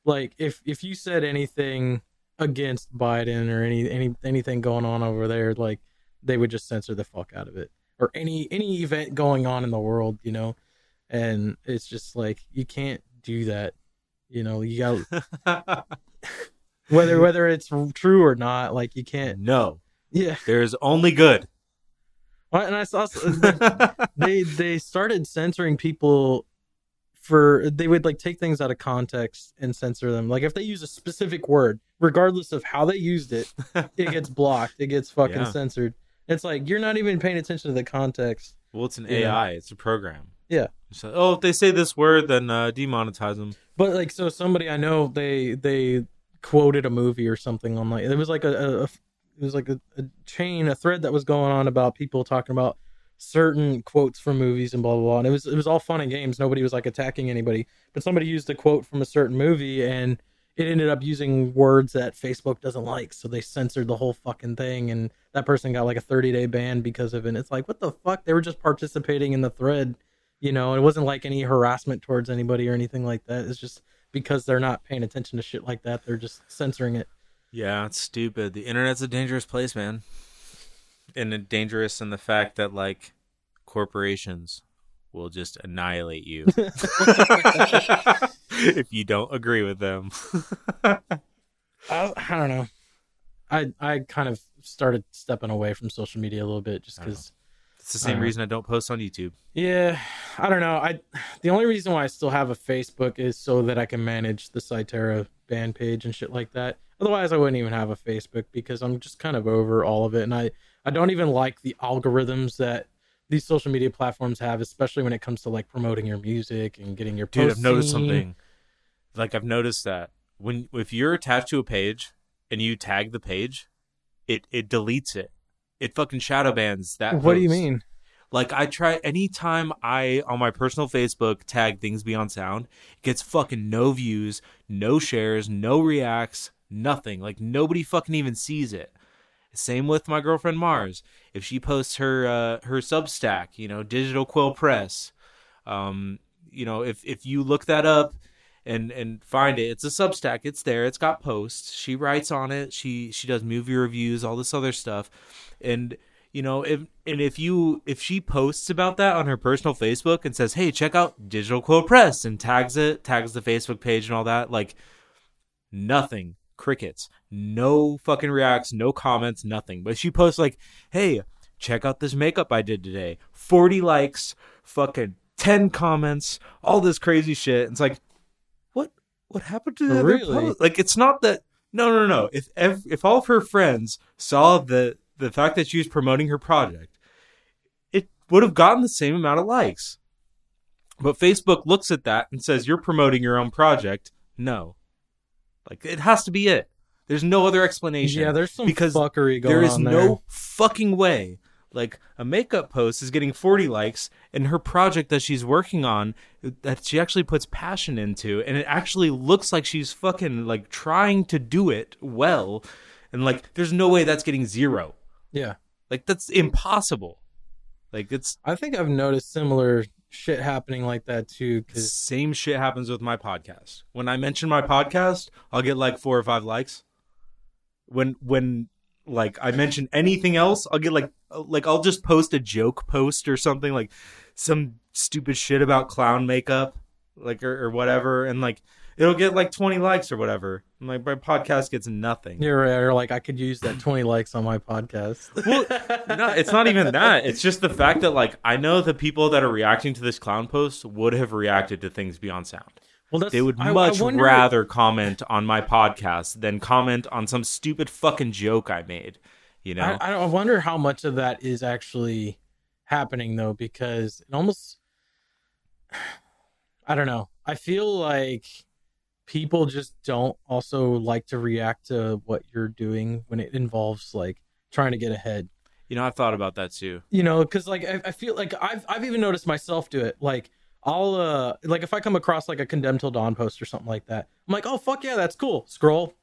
Speaker 2: like if if you said anything against Biden or any any anything going on over there, like they would just censor the fuck out of it. Or any any event going on in the world, you know. And it's just like you can't do that. You know, you got whether whether it's true or not, like you can't
Speaker 1: no.
Speaker 2: Yeah.
Speaker 1: There's only good.
Speaker 2: And I saw uh, they they started censoring people for they would like take things out of context and censor them. Like if they use a specific word, regardless of how they used it, it gets blocked. It gets fucking
Speaker 1: Yeah.
Speaker 2: censored. It's like you're not even paying attention to the context.
Speaker 1: Well, it's an. AI. It's a program.
Speaker 2: Yeah.
Speaker 1: So, oh, if they say this word, then uh, demonetize them.
Speaker 2: But like so somebody I know they they quoted a movie or something on like it was like a, a, a it was like a, a chain a thread that was going on about people talking about certain quotes from movies and blah blah blah and it was it was all fun and games nobody was like attacking anybody but somebody used a quote from a certain movie and it ended up using words that Facebook doesn't like so they censored the whole fucking thing and that person got like a 30 day ban because of it and it's like what the fuck? They were just participating in the thread you know? It wasn't like any harassment towards anybody or anything like that. It's just because they're not paying attention to shit like that they're just censoring it.
Speaker 1: Yeah, it's stupid. The internet's a dangerous place, man. And it dangerous in the fact that like corporations will just annihilate you if you don't agree with them.
Speaker 2: I, I don't know i i kind of started stepping away from social media a little bit just because
Speaker 1: It's the same
Speaker 2: Uh,
Speaker 1: reason I don't post on YouTube.
Speaker 2: yeah i don't know i the only reason why i still have a facebook is so that i can manage the Cyterra band page and shit like that otherwise i wouldn't even have a facebook because i'm just kind of over all of it and i i don't even like the algorithms that these social media platforms have especially when it comes to like promoting your music and getting your
Speaker 1: Dude, I've noticed
Speaker 2: seen.
Speaker 1: something. Like I've noticed that when if you're attached to a page and you tag the page, it it deletes it. It fucking shadow bans that.
Speaker 2: what do you mean
Speaker 1: Like I try anytime I on my personal Facebook tag things beyond sound, it gets fucking no views, no shares, no reacts, nothing. Like nobody fucking even sees it. Same with my girlfriend Mars. If she posts her uh, her Substack, you know, Digital Quill Press, um, you know, if if you look that up and and find it, it's a Substack. It's there. It's got posts. She writes on it. She she does movie reviews, all this other stuff, and you know if and if you if she posts about that on her personal facebook and says hey check out digital quill press and tags it tags the facebook page and all that like nothing. Crickets. No fucking reacts. No comments. Nothing. But she posts like hey check out this makeup i did today. 40 likes fucking 10 comments all this crazy shit. It's like what happened to oh, the other
Speaker 2: Really?
Speaker 1: post? like it's not that no no no if ev- if all of her friends saw the the fact that she was promoting her project it would have gotten the same amount of likes. But facebook looks at that and says you're promoting your own project. No. Like it has to be it. There's no other explanation.
Speaker 2: Yeah there's some
Speaker 1: because
Speaker 2: fuckery going
Speaker 1: there is
Speaker 2: on
Speaker 1: no fucking way like a makeup post is getting 40 likes and her project that she's working on that she actually puts passion into and it actually looks like she's fucking like trying to do it well and like there's no way that's getting zero.
Speaker 2: Yeah.
Speaker 1: Like that's impossible. Like it's
Speaker 2: I think I've noticed similar shit happening like that too.
Speaker 1: the
Speaker 2: Because
Speaker 1: same shit happens with my podcast. When i mention my podcast i'll get like four or five likes. When when like i mention anything else i'll get like like i'll just post a joke post or something like some stupid shit about clown makeup like or, or whatever and like it'll get like 20 likes or whatever and like my podcast gets nothing
Speaker 2: you're, you're like, I could use that 20 likes on my podcast.
Speaker 1: Well, no, it's not even that. It's just the fact that like I know the people that are reacting to this clown post would have reacted to things beyond sound.
Speaker 2: Well, that's,
Speaker 1: They would
Speaker 2: I- I
Speaker 1: much
Speaker 2: wonder-
Speaker 1: rather comment on my podcast than comment on some stupid fucking joke I made. You know?
Speaker 2: I, I wonder how much of that is actually happening though, because it almost, I don't know. I feel like people just don't also like to react to what you're doing when it involves like trying to get ahead.
Speaker 1: you know, I've thought about that too.
Speaker 2: you know because like I, I feel like i've i've even noticed myself do it like i'll uh like if i come across like a condemned till dawn post or something like that i'm like oh fuck yeah that's cool. Scroll.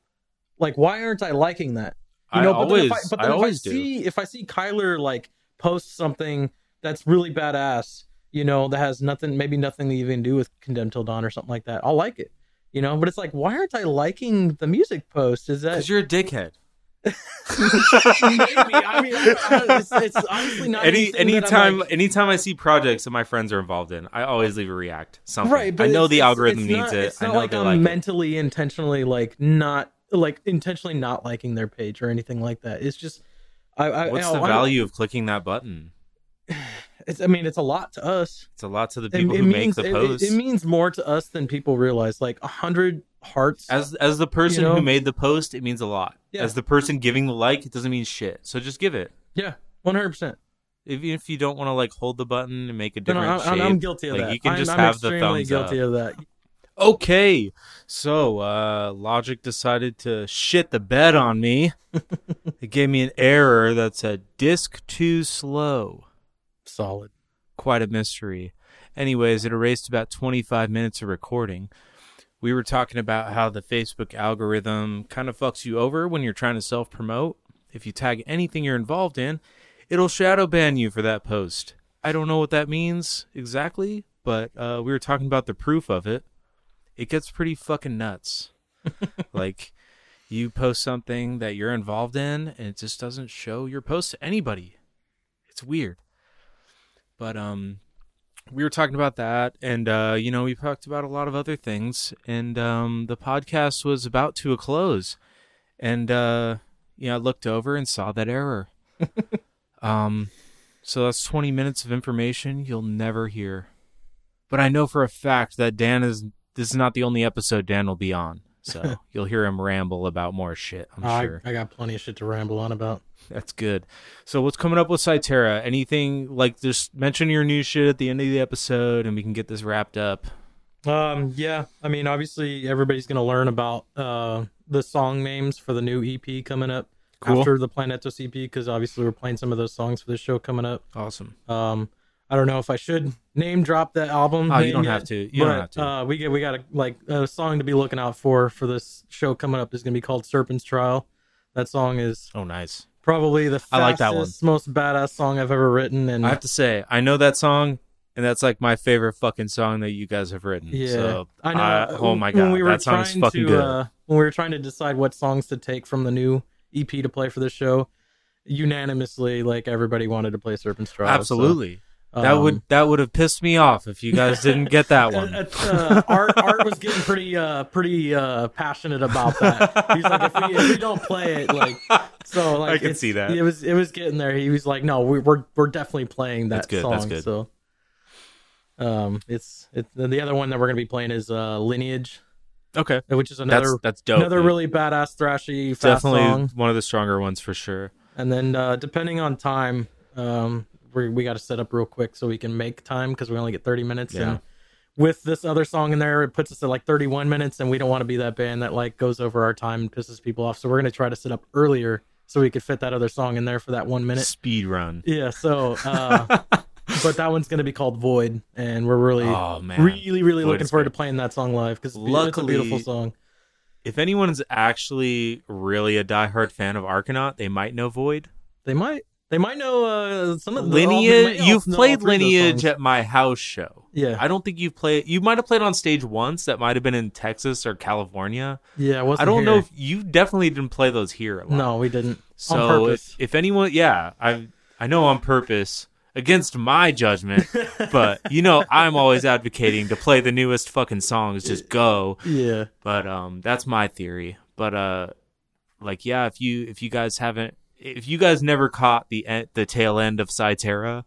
Speaker 2: Like why aren't i liking that? You know
Speaker 1: I
Speaker 2: but then
Speaker 1: always,
Speaker 2: if i but
Speaker 1: I
Speaker 2: then if i
Speaker 1: always do.
Speaker 2: see if i see kyler like post something that's really badass you know that has nothing maybe nothing to even do with condemned till dawn or something like that i'll like it you know? But it's like why aren't i liking the music post? Is that
Speaker 1: Because you're a dickhead.
Speaker 2: Maybe i mean I, I, it's, it's honestly not
Speaker 1: Any
Speaker 2: anything that I'm,
Speaker 1: anytime
Speaker 2: like-
Speaker 1: anytime I see projects that my friends are involved in, I always leave a react. Something.
Speaker 2: Right, but
Speaker 1: I know the algorithm needs
Speaker 2: not,
Speaker 1: it.
Speaker 2: It's
Speaker 1: I know
Speaker 2: like
Speaker 1: they
Speaker 2: I'm
Speaker 1: like it.
Speaker 2: mentally, intentionally, like not like intentionally not liking their page or anything like that. It's just I, I,
Speaker 1: What's
Speaker 2: I-
Speaker 1: the
Speaker 2: I-
Speaker 1: value of clicking that button?
Speaker 2: It's, I mean, it's a lot to us.
Speaker 1: It's a lot to the people
Speaker 2: it,
Speaker 1: who
Speaker 2: means
Speaker 1: make the post.
Speaker 2: It, it means more to us than people realize. Like a hundred hearts.
Speaker 1: as as the person
Speaker 2: know?
Speaker 1: who made the post, it means a lot.
Speaker 2: Yeah.
Speaker 1: As the person giving the like, it doesn't mean shit. So just give it.
Speaker 2: yeah, one hundred percent.
Speaker 1: Even if you don't want to like hold the button and make a
Speaker 2: No,
Speaker 1: different
Speaker 2: no, I'm,
Speaker 1: shape,
Speaker 2: I'm guilty of
Speaker 1: like,
Speaker 2: that.
Speaker 1: You can
Speaker 2: I'm,
Speaker 1: just
Speaker 2: I'm
Speaker 1: have the
Speaker 2: extremely
Speaker 1: thumbs
Speaker 2: guilty
Speaker 1: up.
Speaker 2: of that.
Speaker 1: Okay, so uh, Logic decided to shit the bed on me. it gave me an error that said disk too slow.
Speaker 2: Solid.
Speaker 1: Quite a mystery. Anyways, it erased about 25 minutes of recording. We were talking about how the Facebook algorithm kind of fucks you over when you're trying to self promote. If you tag anything you're involved in, it'll shadow ban you for that post. I don't know what that means exactly, but uh, we were talking about the proof of it. It gets pretty fucking nuts. like, you post something that you're involved in, and it just doesn't show your post to anybody. It's weird. But um, we were talking about that, and uh, you know, we talked about a lot of other things, and um, the podcast was about to a close, and uh, you know, I looked over and saw that error. um, so that's twenty minutes of information you'll never hear. But I know for a fact that Dan is. This is not the only episode Dan will be on, so you'll hear him ramble about more shit. I'm
Speaker 2: I,
Speaker 1: sure.
Speaker 2: I got plenty of shit to ramble on about.
Speaker 1: That's good. So what's coming up with Cyterra? Anything like just mention your new shit at the end of the episode and we can get this wrapped up.
Speaker 2: Um, yeah, I mean, obviously, everybody's gonna learn about uh the song names for the new EP coming up
Speaker 1: Cool.
Speaker 2: after the Planetos EP because obviously we're playing some of those songs for the show coming up.
Speaker 1: Awesome.
Speaker 2: Um, I don't know if I should name drop that album.
Speaker 1: Oh, you don't
Speaker 2: yet,
Speaker 1: have to. You
Speaker 2: but,
Speaker 1: don't have to.
Speaker 2: Uh, we get we got a like a song to be looking out for for this show coming up is gonna be called Serpent's Trial. That song is
Speaker 1: oh, nice.
Speaker 2: probably the
Speaker 1: I like that one.
Speaker 2: most badass song I've ever written, and
Speaker 1: I have to say, I know that song, and that's like my favorite fucking song that you guys have written.
Speaker 2: Yeah,
Speaker 1: So,
Speaker 2: I know.
Speaker 1: I- oh my god,
Speaker 2: we
Speaker 1: that song's
Speaker 2: trying
Speaker 1: fucking
Speaker 2: to,
Speaker 1: good.
Speaker 2: Uh, when we were trying to decide what songs to take from the new EP to play for the show, unanimously, like everybody wanted to play Serpent's Trial. so,
Speaker 1: Absolutely. That
Speaker 2: um,
Speaker 1: would that would have pissed me off if you guys didn't get that one.
Speaker 2: uh, Art Art was getting pretty uh pretty uh passionate about that. He's like, if we, if we don't play it, like so, like
Speaker 1: I can see that.
Speaker 2: it was it was getting there. He was like, no, we, we're we're definitely playing that
Speaker 1: That's good,
Speaker 2: song.
Speaker 1: that's good.
Speaker 2: So, um, it's it's the other one that we're gonna be playing is uh Lineage,
Speaker 1: Okay.
Speaker 2: which is another
Speaker 1: That's that's dope.
Speaker 2: another
Speaker 1: dude.
Speaker 2: really badass thrashy fast
Speaker 1: definitely
Speaker 2: song.
Speaker 1: one of the stronger ones for sure.
Speaker 2: And then uh, depending on time, um, we we got to set up real quick so we can make time because we only get thirty minutes.
Speaker 1: Yeah.
Speaker 2: And with this other song in there, it puts us at like thirty one minutes, and we don't want to be that band that like goes over our time and pisses people off. So we're gonna try to set up earlier so we could fit that other song in there for that one minute.
Speaker 1: Speed run.
Speaker 2: Yeah. So, uh, but that one's gonna be called Void, and we're really.
Speaker 1: Oh.
Speaker 2: Really, really
Speaker 1: Void
Speaker 2: looking forward
Speaker 1: great.
Speaker 2: to playing that song live because it's a beautiful song.
Speaker 1: if anyone's actually really a diehard fan of Arcanaut, they might know Void.
Speaker 2: They might, they might know uh, some of the
Speaker 1: Lineage.
Speaker 2: know
Speaker 1: You've played
Speaker 2: three of those
Speaker 1: Lineage at my house show.
Speaker 2: Yeah,
Speaker 1: I don't think you've played. You might have played on stage once. That might have been in Texas or California.
Speaker 2: yeah. It wasn't
Speaker 1: I don't
Speaker 2: here.
Speaker 1: know if you definitely didn't play those here.
Speaker 2: No, we didn't. on
Speaker 1: So
Speaker 2: purpose.
Speaker 1: if, if anyone, yeah, I I know on purpose against my judgment, but you know I'm always advocating to play the newest fucking songs. Just go.
Speaker 2: yeah,
Speaker 1: But um, that's my theory. But uh, like yeah, if you if you guys haven't, if you guys never caught the the tail end of Cyterra,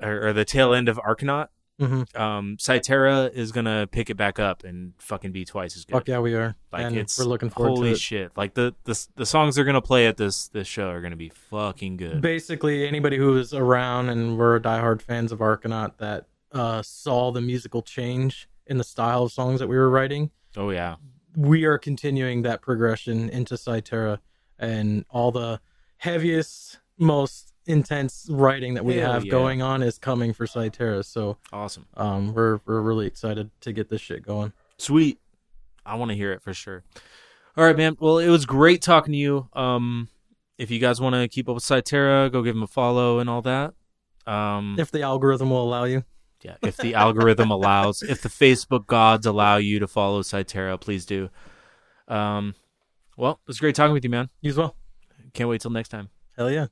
Speaker 1: or, or the tail end of Arcanaut,
Speaker 2: hmm
Speaker 1: um, Cyterra is gonna pick it back up and fucking be twice as good.
Speaker 2: fuck yeah, we are,
Speaker 1: Like
Speaker 2: and
Speaker 1: it's
Speaker 2: we're looking forward
Speaker 1: holy
Speaker 2: to it.
Speaker 1: shit! Like the, the the songs they're gonna play at this this show are gonna be fucking good.
Speaker 2: Basically, anybody who was around and were diehard fans of Arcanaut that uh, saw the musical change in the style of songs that we were writing,
Speaker 1: oh yeah,
Speaker 2: we are continuing that progression into Cyterra and all the heaviest, most intense writing that we
Speaker 1: Hell
Speaker 2: have
Speaker 1: yeah.
Speaker 2: going on is coming for Cyterra. So
Speaker 1: awesome,
Speaker 2: um, we're we're really excited to get this shit going.
Speaker 1: sweet. I want to hear it for sure. All right, man. Well, it was great talking to you. Um, if you guys want to keep up with Cyterra, go give them a follow and all that. Um,
Speaker 2: If the algorithm will allow you.
Speaker 1: yeah, if the algorithm allows, if the Facebook gods allow you to follow Cyterra, please do. Um, well, it was great talking with you, man.
Speaker 2: You as well.
Speaker 1: Can't wait till next time.
Speaker 2: Hell yeah.